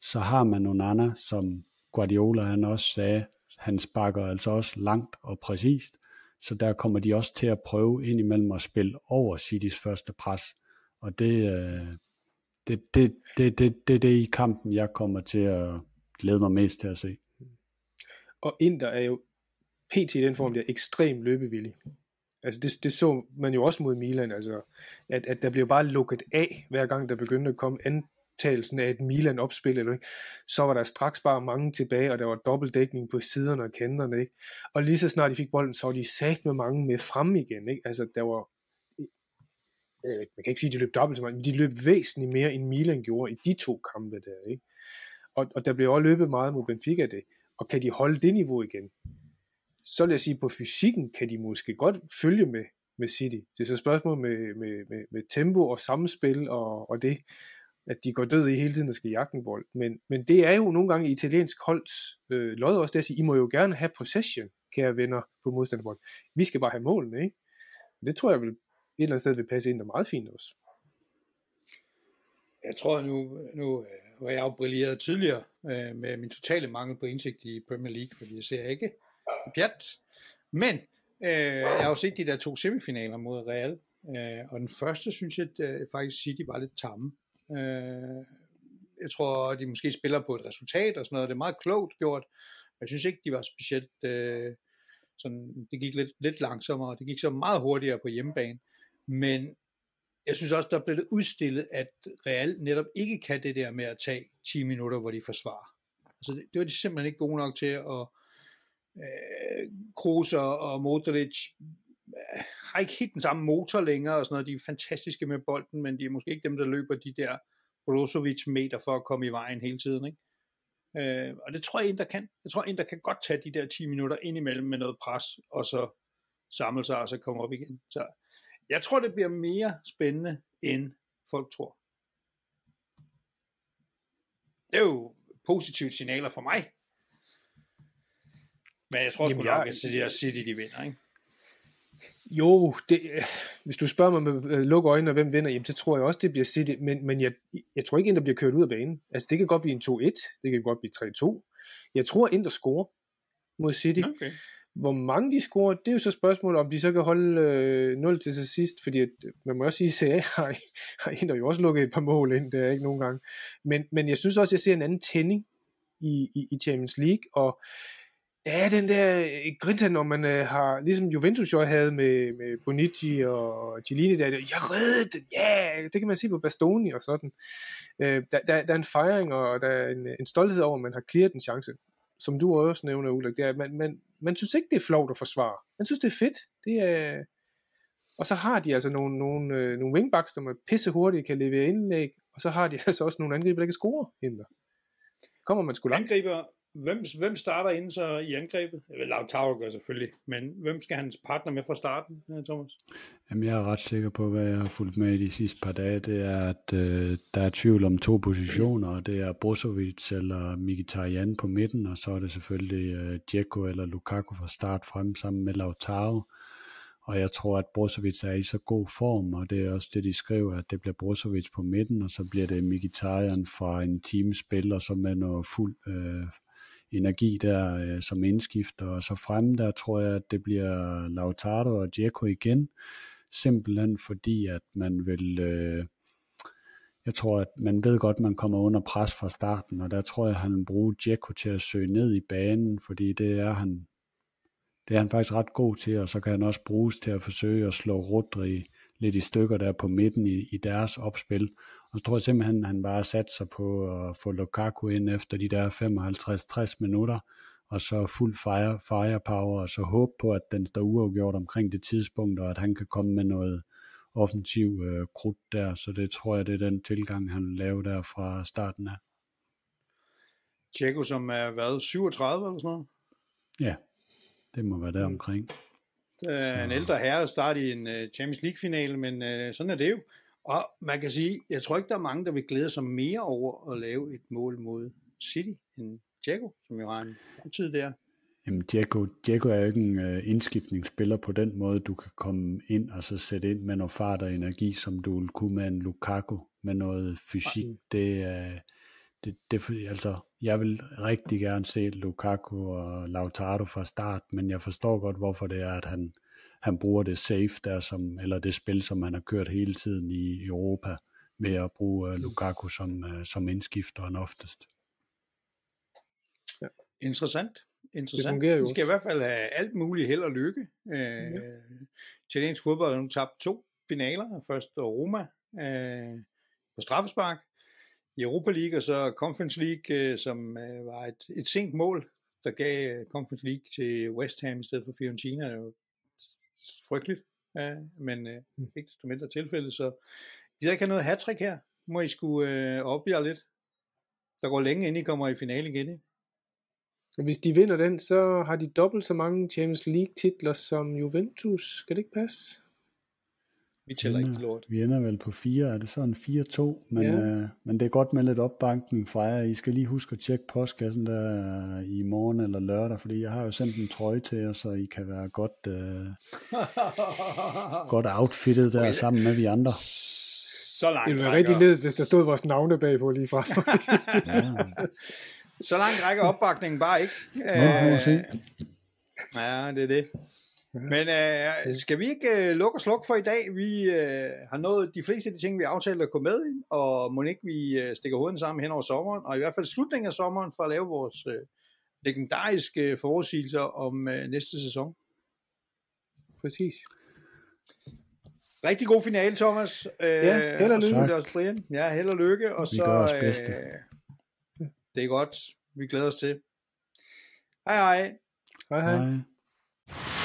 så har man nogle andre, som Guardiola han også sagde, han sparker altså også langt og præcist. Så der kommer de også til at prøve indimellem at spille over Citys første pres. Og det, øh, det, det, det, det, det, det er i kampen, jeg kommer til at glæde mig mest til at se. Og Inter er jo pt. i den form, der er ekstremt løbevillig. Altså det, det så man jo også mod Milan, altså at, at der blev bare lukket af, hver gang der begyndte at komme optagelsen af et Milan-opspil, eller ikke? så var der straks bare mange tilbage, og der var dobbeltdækning på siderne og kanterne. Ikke? Og lige så snart de fik bolden, så var de sat med mange med frem igen. Ikke? Altså der var man kan ikke sige, at de løb dobbelt så meget, men de løb væsentligt mere, end Milan gjorde i de to kampe der. Ikke? Og, og der blev også løbet meget mod Benfica det. Og kan de holde det niveau igen, så vil jeg sige, på fysikken kan de måske godt følge med, med City. Det er så et spørgsmål med, med, med, med tempo og samspil og, og det, at de går død i hele tiden der skal jagte en bold. Men, men det er jo nogle gange italiensk holds øh, lod også det at sige, I må jo gerne have possession, kære venner på modstanderbold. Vi skal bare have målene, ikke? Det tror jeg vil et eller andet sted vil passe ind og meget fint også. Jeg tror nu, nu øh, var jeg jo brilleret tidligere øh, med min totale mangel på indsigt i Premier League, fordi jeg ser ikke pjat. Men øh, jeg har jo set de der to semifinaler mod Real, øh, og den første synes jeg at, øh, faktisk City var lidt tamme. Øh, jeg tror, de måske spiller på et resultat og sådan noget. Det er meget klogt gjort. Men jeg synes ikke, de var specielt... Øh, sådan, det gik lidt, lidt langsommere. Det gik så meget hurtigere på hjemmebane. Men jeg synes også, der blev det udstillet, at Real netop ikke kan det der med at tage 10 minutter, hvor de forsvarer. Altså det, det var de simpelthen ikke gode nok til at øh, Kroos og, Modric har ikke helt den samme motor længere og sådan noget. De er fantastiske med bolden, men de er måske ikke dem, der løber de der Brozovic meter for at komme i vejen hele tiden. Ikke? Øh, og det tror jeg, der kan. Jeg tror, der kan godt tage de der 10 minutter ind imellem med noget pres, og så samle sig og så komme op igen. Så jeg tror, det bliver mere spændende, end folk tror. Det er jo positive signaler for mig. Men jeg tror sgu nok, at City, City de vinder, ikke? Jo, det, hvis du spørger mig med øh, lukke øjnene, og hvem vinder, jamen, så tror jeg også, det bliver City, men, men jeg, jeg tror ikke, Inter bliver kørt ud af banen. Altså, det kan godt blive en 2-1, det kan godt blive 3-2. Jeg tror, Inter scorer mod City. Okay. Hvor mange de scorer, det er jo så spørgsmålet, om de så kan holde øh, 0 til til sidst, fordi at, øh, man må også sige, at CA har, har Inter jo også lukket et par mål ind, der ikke nogen gange. Men, men jeg synes også, jeg ser en anden tænding i, i, i Champions League, og der er den der øh, grinta, når man øh, har, ligesom Juventus jo havde med, med Bonici og Cellini, der, jeg reddede den, ja, yeah! det kan man se på Bastoni og sådan. Øh, der, der, der er en fejring, og der er en, en stolthed over, at man har clearet en chance. Som du også nævner, Ulrik, det er, at man, man, man synes ikke, det er flovt at forsvare. Man synes, det er fedt. Det er, og så har de altså nogle, nogle, øh, nogle wingbacks, der er pisse hurtigt kan levere indlæg, og så har de altså også nogle angriber, der kan score ind. Kommer man sgu langt. Angriber, hvem, hvem starter inden så i angrebet? Lautaro gør selvfølgelig, men hvem skal hans partner med fra starten, øh, Thomas? Jamen, jeg er ret sikker på, hvad jeg har fulgt med i de sidste par dage, det er, at øh, der er tvivl om to positioner, og det er Brozovic eller Mkhitaryan på midten, og så er det selvfølgelig øh, Dzeko eller Lukaku fra start frem sammen med Lautaro. Og jeg tror, at Brozovic er i så god form, og det er også det, de skriver, at det bliver Brozovic på midten, og så bliver det Mkhitaryan fra en teamspil, og så med noget fuld øh, energi der øh, som indskifter, og så frem der tror jeg, at det bliver Lautaro og Dzeko igen, simpelthen fordi, at man vil, øh, jeg tror, at man ved godt, at man kommer under pres fra starten, og der tror jeg, at han vil bruge Dzeko til at søge ned i banen, fordi det er han, det er han faktisk ret god til, og så kan han også bruges til at forsøge at slå Rodri lidt i stykker der på midten i, i deres opspil. Og så tror jeg simpelthen, at han bare sat sig på at få Lukaku ind efter de der 55-60 minutter, og så fuld fire, firepower, og så håbe på, at den står uafgjort omkring det tidspunkt, og at han kan komme med noget offensiv øh, krudt der. Så det tror jeg, det er den tilgang, han vil lave der fra starten af. Tjekko, som er været 37 eller sådan noget. Ja, det må være der omkring. Er en ældre herre, der starter i en uh, Champions League-finale, men uh, sådan er det jo. Og man kan sige, jeg tror ikke, der er mange, der vil glæde sig mere over at lave et mål mod City end Tjekko, som jo har en tid der. Jamen, Diego, Diego er jo ikke en øh, indskiftningsspiller på den måde, du kan komme ind og så sætte ind med noget fart og energi, som du vil kunne med en Lukaku, med noget fysik. Det er, det, det, altså, jeg vil rigtig gerne se Lukaku og Lautaro fra start, men jeg forstår godt, hvorfor det er, at han, han bruger det safe der, som, eller det spil, som han har kørt hele tiden i Europa, ved at bruge uh, Lukaku som, uh, som indskifteren oftest. Interessant. Interessant. Det fungerer jo Vi skal i hvert fald have alt muligt held og lykke. Øh, ja. Italiensk fodbold har nu tabt to finaler. Først Roma øh, på straffespark i Europa League, og så Conference League, øh, som øh, var et, et sent mål, der gav øh, Conference League til West Ham i stedet for Fiorentina. Det var frygteligt, ja, men øh, ikke desto mindre tilfælde, så de der ikke have noget hat her. Må I skulle øh, op jer lidt. Der går længe, inden I kommer i finale igen, ikke? Hvis de vinder den, så har de dobbelt så mange Champions League titler som Juventus. Skal det ikke passe? Vi tæller ikke ender, lort. vi ender vel på 4, er det sådan 4-2, men, Ja. øh, men det er godt med lidt opbankning fra jer. I skal lige huske at tjekke postkassen der i morgen eller lørdag, fordi jeg har jo sendt en trøje til jer, så I kan være godt, øh, godt outfittet der Okay. sammen med vi andre. Så langt Det ville være rigtig ledt, hvis der stod vores navne bagpå lige fra. Ja, Så langt rækker opbakningen bare ikke. Nå, se. ja, det er det. Men øh, skal vi ikke øh, lukke og slukke for i dag? Vi øh, har nået de fleste af de ting, vi aftalte at gå med i, og må ikke vi øh, stikker hovedet sammen hen over sommeren, og i hvert fald slutningen af sommeren, for at lave vores øh, legendariske forudsigelser om øh, næste sæson. Præcis. Rigtig god finale, Thomas. Øh, Ja, held og og lykke. det også Brian. Ja, held og lykke. Og Vi så, gør vores bedste. Øh, det er godt. Vi glæder os til. Hej hej. Hej hej. hej.